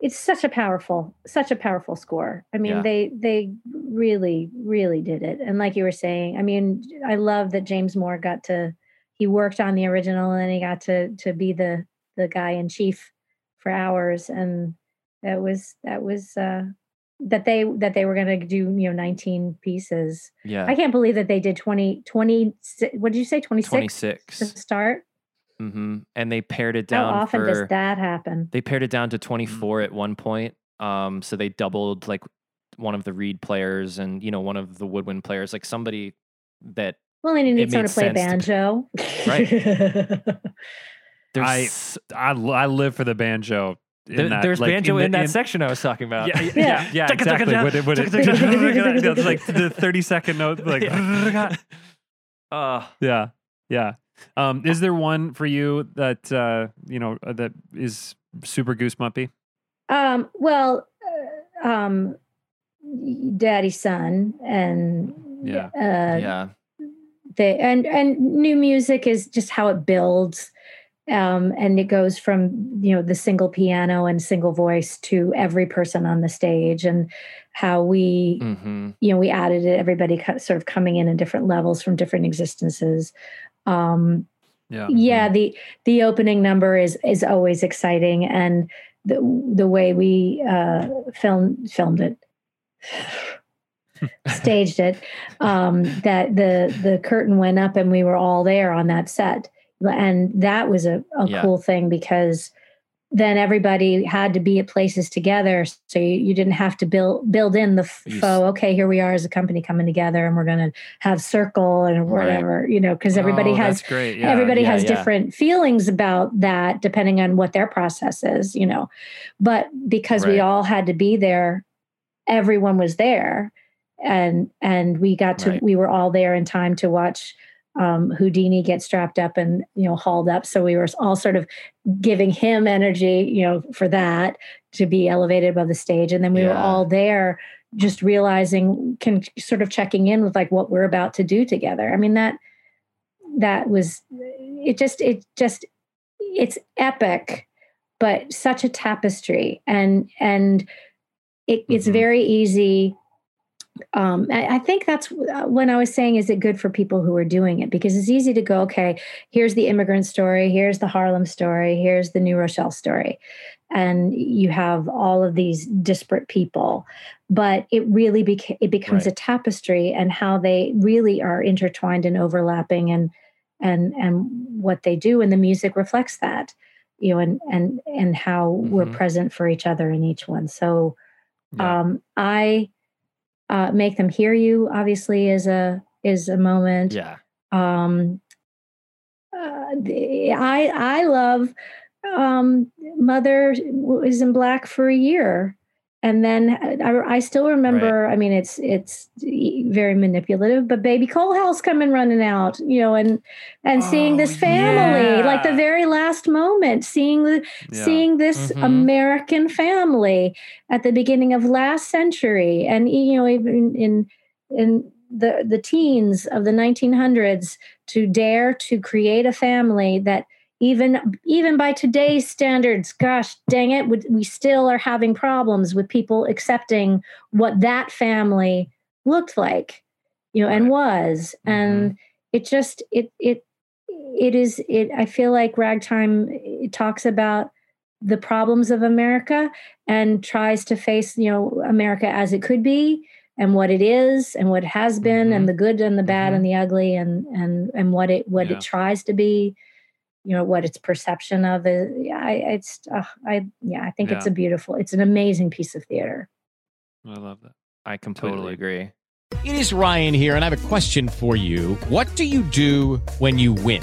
it's such a powerful such a powerful score i mean Yeah. they they really really did it and like you were saying i mean i love that james moore got to he worked on the original and then he got to to be the the guy in chief for hours and that was that was uh that they that they were going to do you know 19 pieces Yeah. i can't believe that they did 20 20 what did you say 26 26. to start hmm And they pared it down. how often for, does that happen They pared it down to 24 at one point. Um, so they doubled like one of the reed players and you know one of the woodwind players, like somebody that well and you it need someone to play sense to- banjo Right. there's I, s- I I live for the banjo. in there- that, there's like, banjo in, the- that section I was talking about. Yeah, yeah, yeah, yeah, exactly. Would it, would it, it's like the 30 second note, like, Uh, yeah, yeah. Um, is there one for you that uh, you know uh, that is super goosebumpy? Um, well, uh, um, Daddy's son and Yeah. uh, yeah. they and and new music is just how it builds. Um, and it goes from you know the single piano and single voice to every person on the stage and how we hmm you know we added it everybody sort of coming in in different levels from different existences. Um Yeah. yeah the the opening number is is always exciting and the the way we uh filmed filmed it staged it um that the the curtain went up and we were all there on that set and that was a, a Yeah. cool thing because then everybody had to be at places together so you, you didn't have to build build in the faux okay here we are as a company coming together and we're going to have circle and Right. whatever you know because everybody Oh, has great. Yeah, everybody yeah, has yeah. different feelings about that depending on what their process is you know but because we all had to be there everyone was there and and we got to Right. we were all there in time to watch um, Houdini get strapped up and you know hauled up. So we were all sort of giving him energy, you know, for that to be elevated above the stage, and then we were all there just realizing, can sort of checking in with like what we're about to do together. I mean that that was it. Just it just it's epic, but such a tapestry, and and it, it's Mhm. very easy um, I, I think that's uh, when I was saying, is it good for people who are doing it? Because it's easy to go, okay, here's the immigrant story, here's the Harlem story, here's the New Rochelle story. And you have all of these disparate people, but it really beca- it becomes Right. a tapestry, and how they really are intertwined and overlapping, and and and what they do, and the music reflects that, you know, and and and how we're Mhm. present for each other in each one. So, Yeah. um, I uh, make them hear you obviously is a is a moment Yeah. um uh, the- i i love um mother was in black for a year and then I, I still remember i mean it's it's very manipulative but baby Coalhouse coming running out you know and and seeing this family like the very last moment seeing the Yeah. seeing this Mhm. american family at the beginning of last century and you know even in in the the teens of the 1900s to dare to create a family that even even by today's standards gosh dang it we still are having problems with people accepting what that family looked like you know and was. Mm-hmm. And it just it it it is it i feel like ragtime it talks about the problems of america and tries to face you know america as it could be and what it is and what it has been and mm-hmm. the good and the bad mm-hmm. and the ugly and and and what it what Yeah. it tries to be you know what its perception of it yeah I, it's uh, i yeah i think it's a beautiful it's an amazing piece of theater I love that. I completely Totally. agree. It is Ryan here, and I have a question for you. What do you do when you win?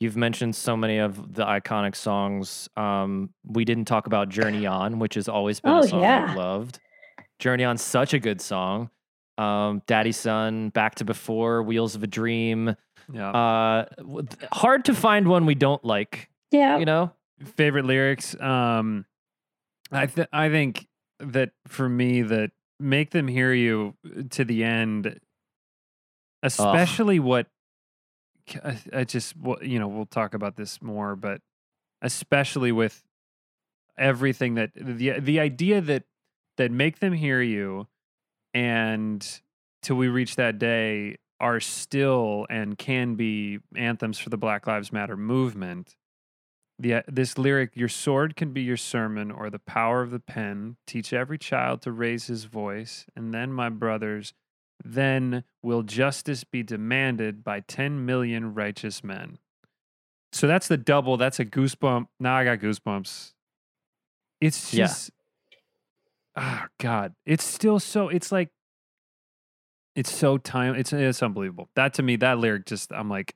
You've mentioned so many of the iconic songs. Um, we didn't talk about Journey On, which has always been Oh, a song yeah. I've loved. Journey On, such a good song. Um, Daddy Son, Back to Before, Wheels of a Dream. Yeah. Uh, hard to find one we don't like. yeah You know, favorite lyrics um i th- i think that for me that make them hear you to the end especially what I, I just you know we'll talk about this more but especially with everything that the the idea that that make them hear you and till we reach that day are still and can be anthems for the black lives matter movement the, uh, this lyric, your sword can be your sermon or the power of the pen. Teach every child to raise his voice. And then, my brothers, then will justice be demanded by 10 million righteous men. So that's the double. That's a goosebump. Now I got goosebumps. It's Yeah. just, oh, God. It's still so, it's like, it's so time. It's, it's unbelievable. That to me, that lyric just, I'm like,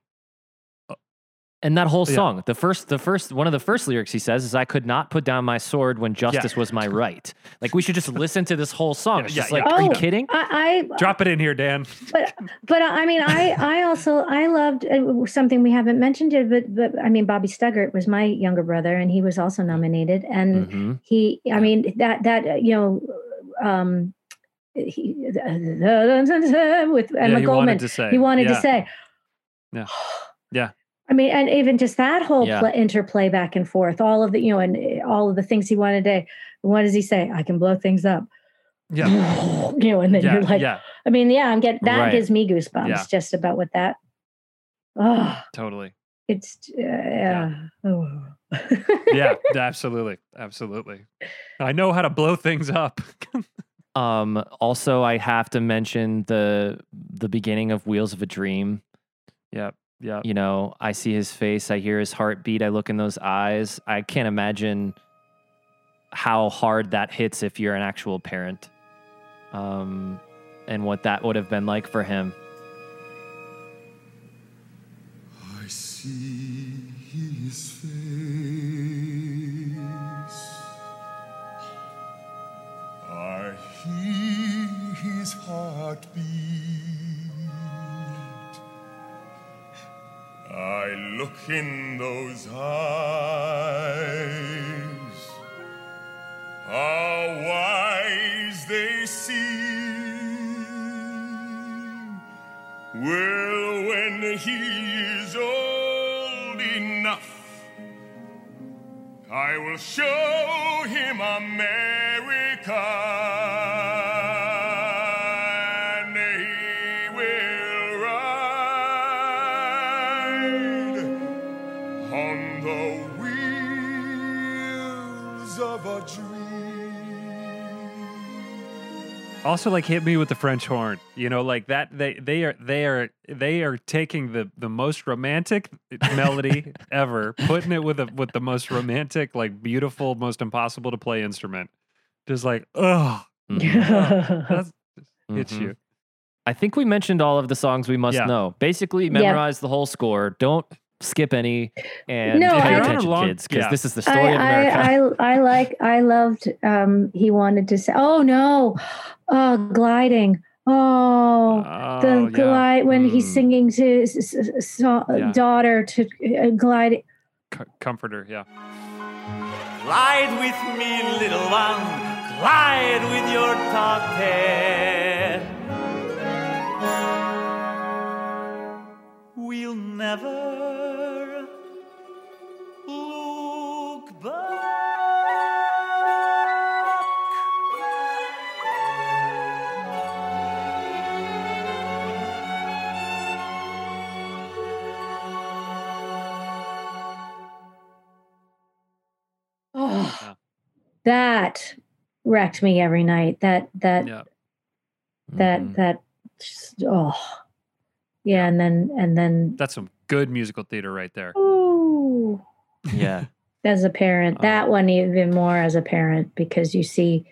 and that whole Yeah. song. The first, the first, one of the first lyrics he says is, "I could not put down my sword when justice was my right." Like we should just listen to this whole song. It's Yeah, just yeah, like, yeah. are you Oh, kidding? i i drop it in here, Dan. but but I mean, I I also I loved uh, something we haven't mentioned yet, but but I mean, Bobby Stuggart was my younger brother, and he was also nominated, and Mhm. he I mean that that uh, you know. um he, with Yeah, Emma he wanted Goldman, to say, he wanted to say, Yeah. Yeah. I mean, and even just that whole Yeah. pla interplay back and forth, all of the, you know, and eh, all of the things he wanted to, what does he say? I can blow things up. Yeah. you know, and then Yeah, you're like, yeah. I mean, yeah, I'm getting, that Right. gives me goosebumps Yeah. just about what that, oh, Totally. it's, uh, yeah. Oh. yeah, absolutely, absolutely. I know how to blow things up. Um, also, I have to mention the the beginning of Wheels of a Dream. Yep. Yep. You know, I see his face, I hear his heartbeat, I look in those eyes. I can't imagine how hard that hits if you're an actual parent. Um, and what that would have been like for him. I see his face. I hear his heartbeat. I look in those eyes. How wise they seem. Well, when he is old enough, I will show him America. Also, like hit me with the French horn. You know, like that. They they are they are they are taking the the most romantic melody ever, putting it with a with the most romantic, like beautiful, most impossible to play instrument. Just like, oh, that's hits Mhm. you. I think we mentioned all of the songs we must Yeah. know. Basically, memorize the whole score. Don't skip any and No, pay I- attention, long- kids, because yeah. this is the story I, of America. I, I, I like, I loved, um, he wanted to say, oh no, oh, gliding. Oh, the Oh, yeah. glide when he's Mm. singing to his s- s- so- Yeah. daughter to uh, glide. Co- comforter, yeah. Glide with me, little one. Glide with your daughter. We'll never that wrecked me every night. That, that, Yeah. that, Mhm. that, just, oh, yeah. And then, and then, That's some good musical theater right there. ooh. yeah. As a parent uh, that one even more as a parent because you see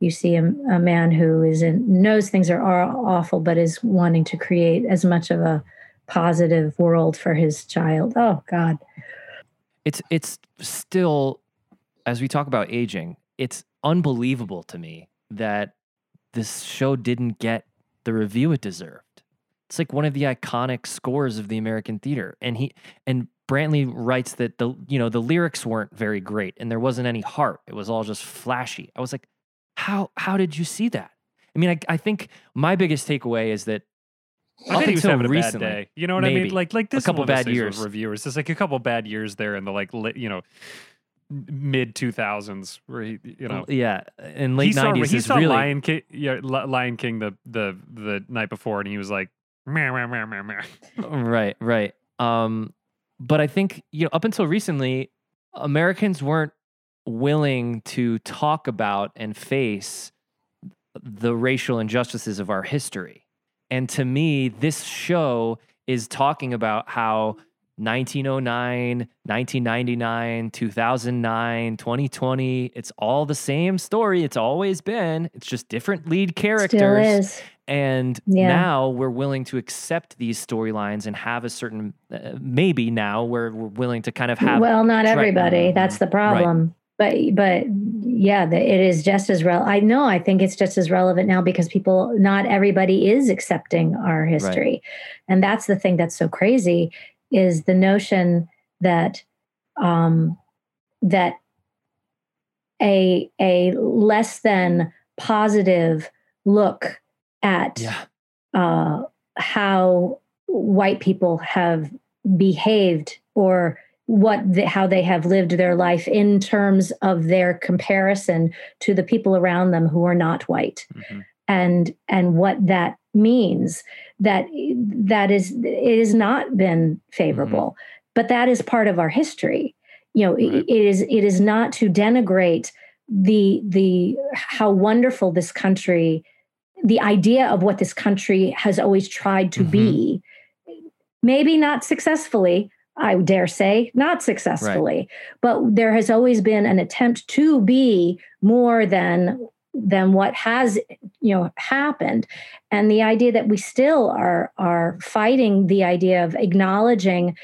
you see a, a man who is in knows things are, are awful but is wanting to create as much of a positive world for his child. Oh god. It's it's still as we talk about aging it's unbelievable to me that this show didn't get the review it deserved. It's like one of the iconic scores of the american theater and he and brantley writes that the you know the lyrics weren't very great and there wasn't any heart it was all just flashy i was like how how did you see that i mean i, I think my biggest takeaway is that I up think he was until having a bad day. You know what I mean? Like like this a couple bad years reviewers. There's like a couple bad years there in the like you know mid 2000s where he you know yeah in late he saw, 90s he saw really Lion King yeah Lion King the the the night before and he was like meh, meh, meh, meh, meh. right right um but i think you know up until recently americans weren't willing to talk about and face the racial injustices of our history. And to me this show is talking about how 1909 1999 2009 2020 it's all the same story it's always been. It's just different lead characters. is. And Yeah. now we're willing to accept these storylines and have a certain, uh, maybe now we're, we're willing to kind of have. well not Right. everybody that's the problem but but yeah the, it is just as real i know i think it's just as relevant now because people not everybody is accepting our history and that's the thing that's so crazy is the notion that um that a a less than positive look at Yeah. uh, how white people have behaved or what the, how they have lived their life in terms of their comparison to the people around them who are not white. And and what that means that that is it has not been favorable. But that is part of our history. You know it- it is it is not to denigrate the the how wonderful this country the idea of what this country has always tried to be. Mm-hmm. Maybe not successfully i dare say not successfully but there has always been an attempt to be more than than what has you know happened. And the idea that we still are are fighting the idea of acknowledging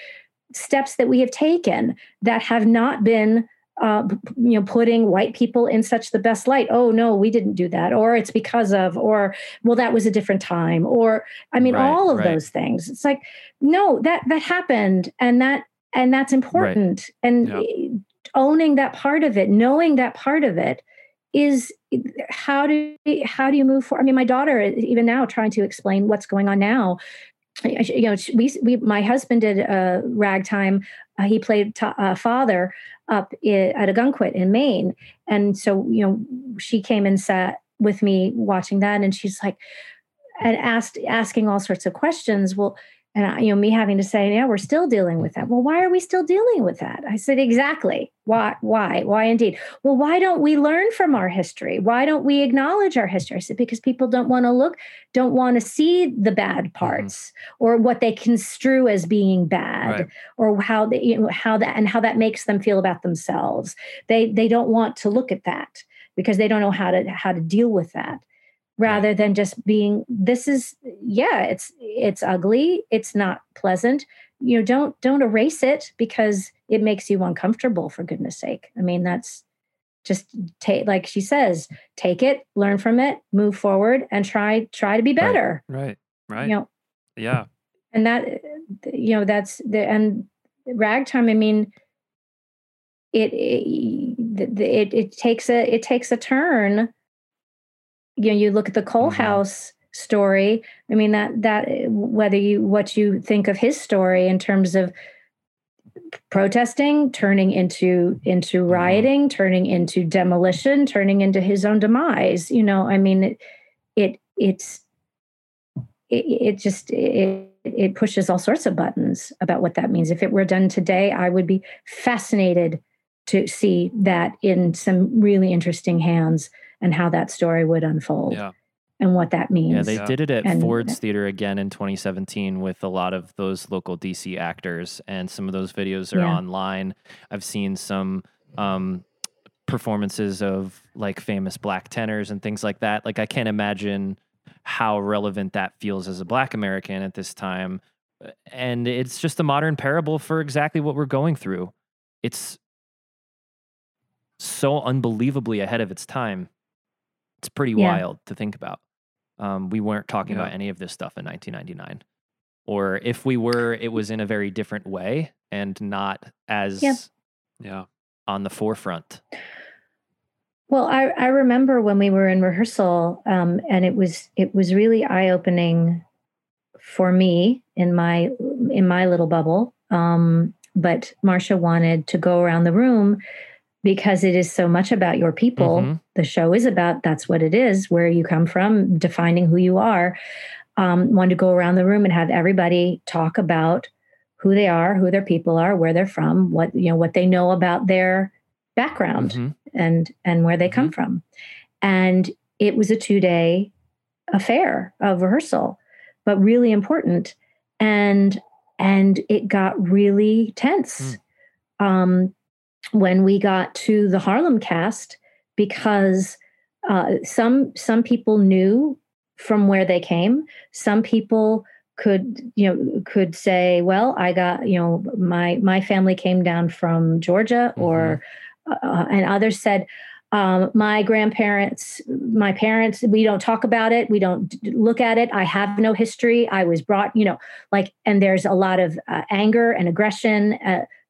steps that we have taken that have not been uh, you know putting white people in such the best light. Oh no we didn't do that. Or it's because of or well that was a different time. Or i mean Right, all of right. those things. It's like no that that happened and that and that's important. And owning that part of it knowing that part of it is how do how do you move forward i mean my daughter even now trying to explain what's going on now. You know we, we my husband did uh, ragtime uh, he played to, uh, father up at Ogunquit in maine. And so you know she came and sat with me watching that and she's like and asked asking all sorts of questions. Well and I, you know me having to say yeah we're still dealing with that. Well why are we still dealing with that? I said exactly. Why why why indeed? Well why don't we learn from our history? Why don't we acknowledge our history? I said because people don't want to look don't want to see the bad mm-hmm. parts or what they construe as being bad Right. or how they you know how that and how that makes them feel about themselves. They they don't want to look at that because they don't know how to how to deal with that rather than just being this is yeah it's it's ugly. It's not pleasant. You know don't don't erase it because it makes you uncomfortable for goodness sake. I mean that's just take like she says take it learn from it move forward and try try to be better. Right. Right. you know? Yeah. and that you know that's the and ragtime i mean it it it, it takes a it takes a turn you know you look at the Cole mm-hmm. House story i mean that that eh, whether you what you think of his story in terms of protesting turning into into mm-hmm. rioting turning into demolition turning into his own demise you know i mean it, it it's it, it just it, it pushes all sorts of buttons about what that means. If it were done today i would be fascinated to see that in some really interesting hands and how that story would unfold Yeah. and what that means Yeah, they did it at And- Ford's Theater again in 2017 with a lot of those local DC actors, and some of those videos are Yeah. online. I've seen some um, performances of like famous black tenors and things like that. Like I can't imagine how relevant that feels as a black American at this time. And it's just a modern parable for exactly what we're going through. It's so unbelievably ahead of its time. It's pretty Yeah. wild to think about. Um, we weren't talking Yeah. about any of this stuff in 1999. Or if we were, it was in a very different way and not as Yeah. Yeah. on the forefront. Well, I, I remember when we were in rehearsal, um, and it was it was really eye opening for me in my in my little bubble. Um, but Marcia wanted to go around the room because it is so much about your people. Mhm. The show is about that's what it is, where you come from, defining who you are. Um, wanted to go around the room and have everybody talk about who they are, who their people are, where they're from, what you know, what they know about their background Mhm. and and where they come from. And it was a two day affair of rehearsal, but really important. And and it got really tense um, when we got to the Harlem cast because uh, some some people knew from where they came. Some people could you know could say, well, I got you know my my family came down from Georgia, or uh, and others said. Um, my grandparents, my parents, we don't talk about it. We don't look at it. I have no history. I was brought, you know, like, and there's a lot of uh, anger and aggression.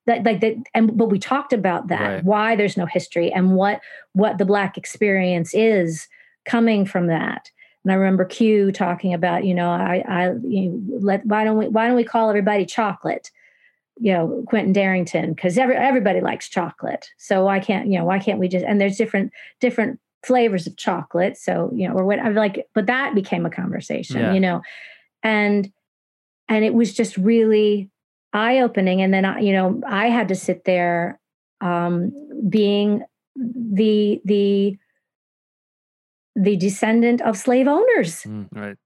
That like that and but we talked about that Right. why there's no history and what what the black experience is coming from that. And i remember q talking about you know i i you know, let why don't we why don't we call everybody chocolate? You know quentin darrington because every, everybody likes chocolate. So why can't you know why can't we just and there's different different flavors of chocolate. So you know or what i'm like but that became a conversation Yeah. you know? And and it was just really eye opening and then I, you know i had to sit there um being the the the descendant of slave owners Mm, right.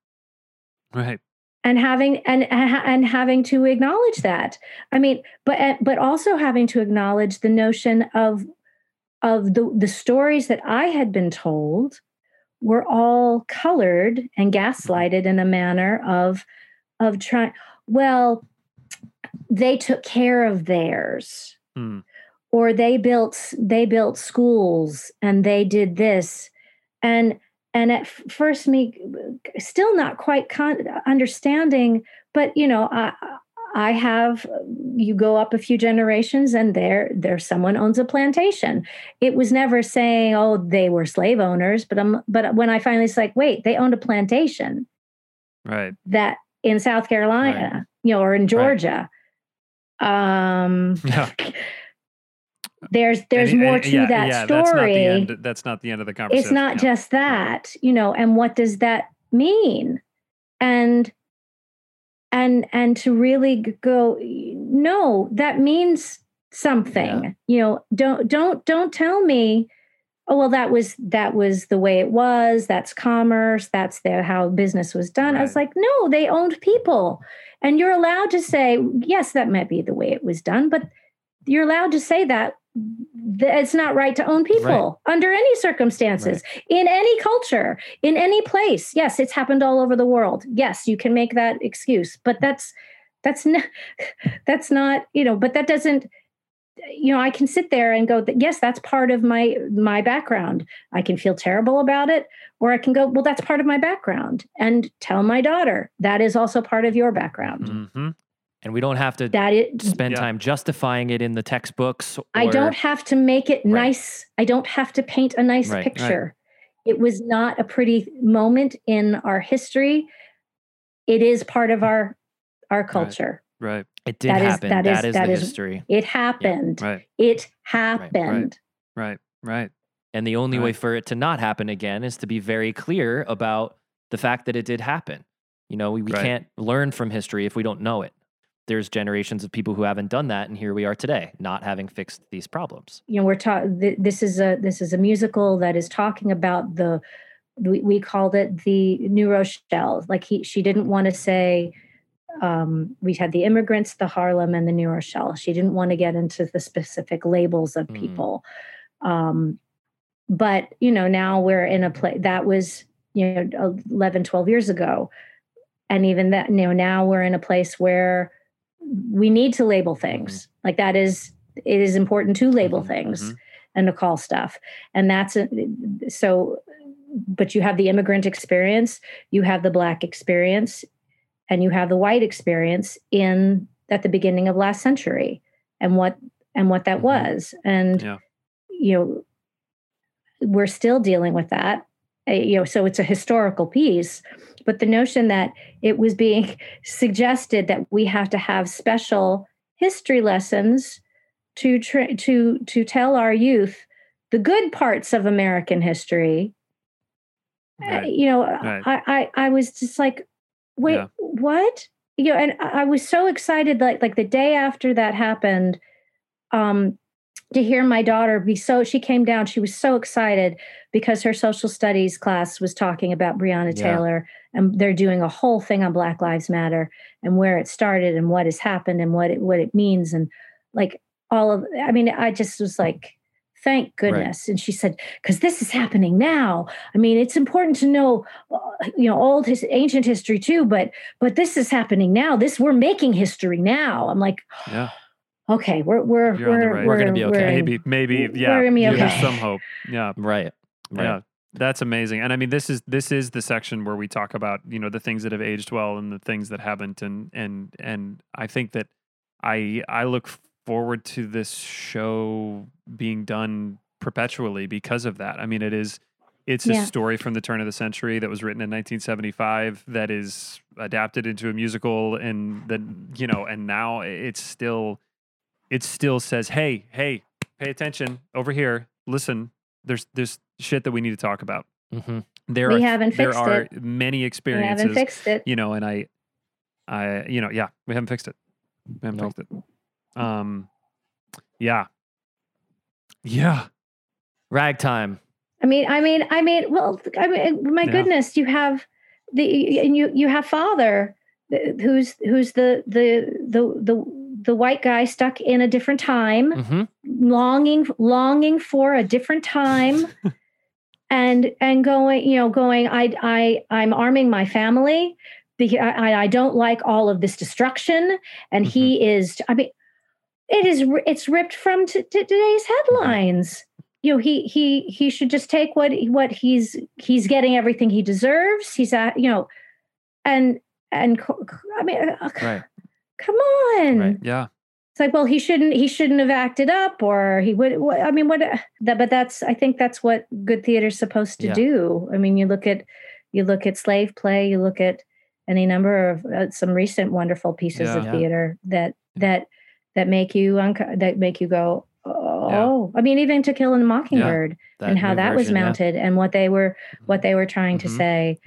Right. and having and and having to acknowledge that i mean but but also having to acknowledge the notion of of the the stories that i had been told were all colored and gaslighted in a manner of of trying well they took care of theirs. Hmm. or they built they built schools and they did this. And and at first me still not quite con- understanding but you know i i have you go up a few generations and there there someone owns a plantation. It was never saying oh they were slave owners but i'm but when i finally was like wait they owned a plantation. Right. that in south carolina you know or in georgia um Yeah. there's there's And- more and- to yeah, that yeah, story That's not the end. That's not the end of the conversation. it's not yeah. just that you know and what does that mean and and and to really go no that means something you know don't don't don't tell me oh well that was that was the way it was that's commerce that's the how business was done i was like no they owned people and you're allowed to say yes that might be the way it was done but you're allowed to say that th- it's not right to own people under any circumstances in any culture in any place. Yes it's happened all over the world. Yes you can make that excuse but that's that's not that's not you know but that doesn't you know i can sit there and go yes that's part of my my background i can feel terrible about it or i can go well that's part of my background and tell my daughter that is also part of your background Mm-hmm. And we don't have to that it spend time justifying it in the textbooks. I don't have to make it nice. I don't have to paint a nice Right, right. picture. It was not a pretty moment in our history. It is part of our our culture. Right. It did That is- happen. that is- that is that the is- history. It happened. Right. It happened. Right. Right. And the only way for it to not happen again is to be very clear about the fact that it did happen. You know, we, we Right. can't learn from history if we don't know it. There's generations of people who haven't done that, and here we are today, not having fixed these problems. you know we're talking th- this is a this is a musical that is talking about the we, we called it the new rochelle like he she didn't want to say um, we had the immigrants the harlem and the new rochelle. She didn't want to get into the specific labels of people. Um, but you know now we're in a place that was you know 11 12 years ago. And even that you know now we're in a place where we need to label things. Like that is it is important to label things and to call stuff. And that's a, so but you have the immigrant experience you have the black experience and you have the white experience in at the beginning of last century and what and what that was and Yeah. you know we're still dealing with that Uh, you know so it's a historical piece but the notion that it was being suggested that we have to have special history lessons to tra- to to tell our youth the good parts of American history. uh, You know, Right. I, I I was just like, wait, Yeah. What? You know, and I was so excited, like like the day after that happened, um, to hear my daughter be so. She came down. She was so excited because her social studies class was talking about Breonna Yeah. Taylor, and they're doing a whole thing on Black Lives Matter and where it started and what has happened and what it what it means and like all of. I mean, I just was like. Thank goodness. And she said, because this is happening now. I mean, it's important to know, uh, you know, old his ancient history too, but but this is happening now. This we're making history now. I'm like, Yeah. okay, we're we're You're on the we're, right. we're gonna be okay. we're- Maybe, maybe, we're yeah. gonna be There's some hope. Yeah. Right. Right. Yeah. That's amazing. And I mean this is this is the section where we talk about, you know, the things that have aged well and the things that haven't and and and I think that I I look forward to this show being done perpetually because of that. I mean it is it's a story from the turn of the century that was written in 1975 that is adapted into a musical and then you know and now it's still it still says hey hey pay attention over here listen there's there's shit that we need to talk about Mm-hmm. there We are haven't there fixed are it. many experiences fixed it. you know and i i you know yeah we haven't fixed it we haven't fixed it um yeah yeah Ragtime. I mean, I mean, I mean, well, I mean, my Yeah. goodness, you have the and you you have father who's who's the the the the the white guy stuck in a different time, Mhm. longing longing for a different time, and and going, you know, going, I I I'm arming my family because I I don't like all of this destruction, and he is. I mean, it is it's ripped from t- t- today's headlines you know he he he should just take what what he's he's getting everything he deserves he's at you know and and i mean uh, Right. come on Yeah. it's like well he shouldn't he shouldn't have acted up or he would i mean what that but that's i think that's what good theater's supposed to Yeah. do i mean you look at you look at slave play you look at any number of uh, some recent wonderful pieces Yeah. of Yeah. theater that that that make you unco- that make you go oh i mean even to kill a mockingbird That and how new that was version, yeah. mounted and what they were what they were trying to Mhm. say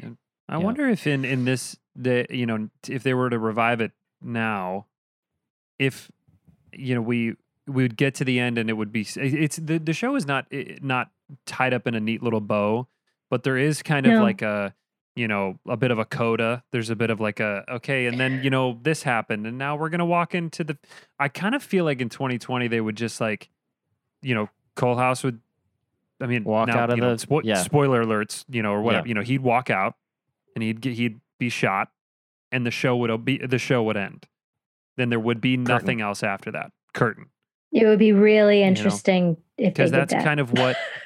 I wonder if in in this the you know if they were to revive it now, if you know we we would get to the end and it would be it's the the show is not i- not tied up in a neat little bow, but there is kind of No. like a you know a bit of a coda. There's a bit of like a okay, and then you know this happened, and now we're gonna walk into the. I kind of feel like in 2020 they would just like, you know, Coalhouse would. I mean, Walk now, out of you know, the- spo- yeah. spoiler alerts, you know, or whatever. Yeah. You know, he'd walk out, and he'd get he'd be shot, and the show would be the show would end. Then there would be nothing else after that. Curtain, it would be really interesting if they because did that's that. kind of what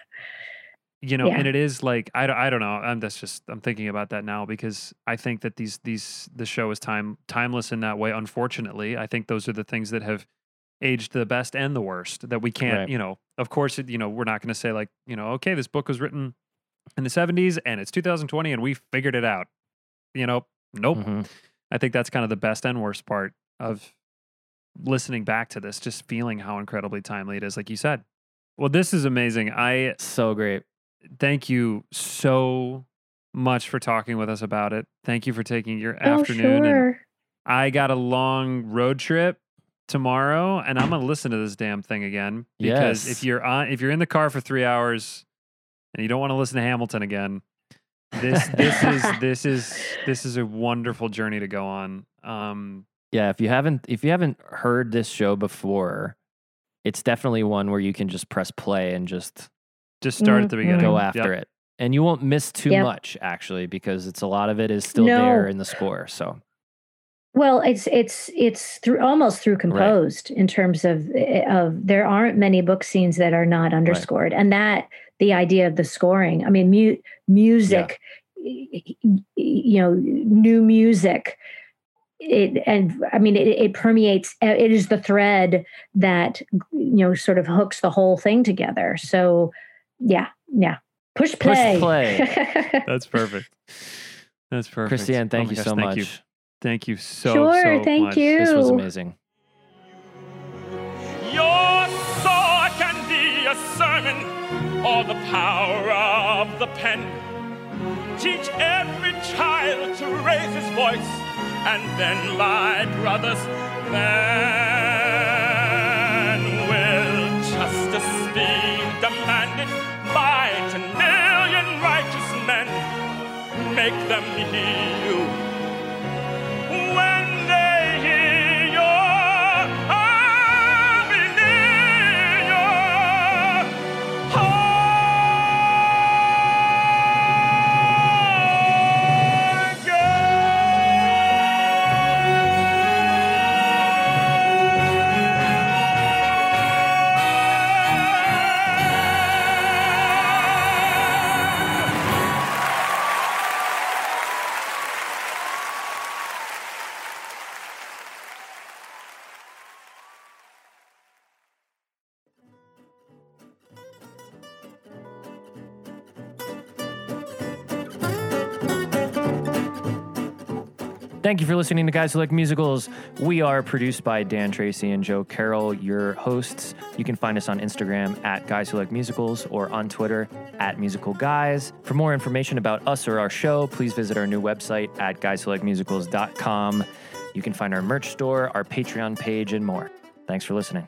you know, Yeah. and it is like I, don't- I don't know. I'm that's just I'm thinking about that now because I think that these these the show is time timeless in that way. Unfortunately, I think those are the things that have aged the best and the worst that we can't Right. you know of course it, you know we're not going to say like you know okay this book was written in the 70s and it's 2020 and we figured it out you know nope Mhm. i think that's kind of the best and worst part of listening back to this just feeling how incredibly timely it is like you said well this is amazing i so great thank you so much for talking with us about it thank you for taking your oh afternoon and sure I got a long road trip tomorrow, and I'm gonna listen to this damn thing again because Yes. if you're on, if you're in the car for three hours and you don't want to listen to Hamilton again, this this is this is this is a wonderful journey to go on. Um, Yeah, if you haven't if you haven't heard this show before, it's definitely one where you can just press play and just just start at the beginning. go Yep. after it. And you won't miss too Yep. much actually because it's a lot of it is still No. there in the score. So Well, it's it's it's through almost through composed in terms of eh, of there aren't many book scenes that are not underscored, and that the idea of the scoring. I mean, mu- music, y- y- you know, new music. It and I mean, it, it permeates. eh, It is the thread that you know sort of hooks the whole thing together. So, yeah, yeah. Push play. Push play. play. That's perfect. That's perfect. Christiane, Oh thank my you gosh, so thank You. much. Thank you so Sure, so thank much. This was amazing. Your sword can be a sermon or the power of the pen. Teach every child to raise his voice, and then, my brothers, then Make them hear Thank you for listening to Guys Who Like Musicals. We are produced by Dan Tracy and Joe Carroll, your hosts. You can find us on Instagram at Guys Who Like Musicals or on Twitter at Musical Guys. For more information about us or our show, please visit our new website at guyswholikemusicals.com. You can find our merch store, our Patreon page, and more. Thanks for listening.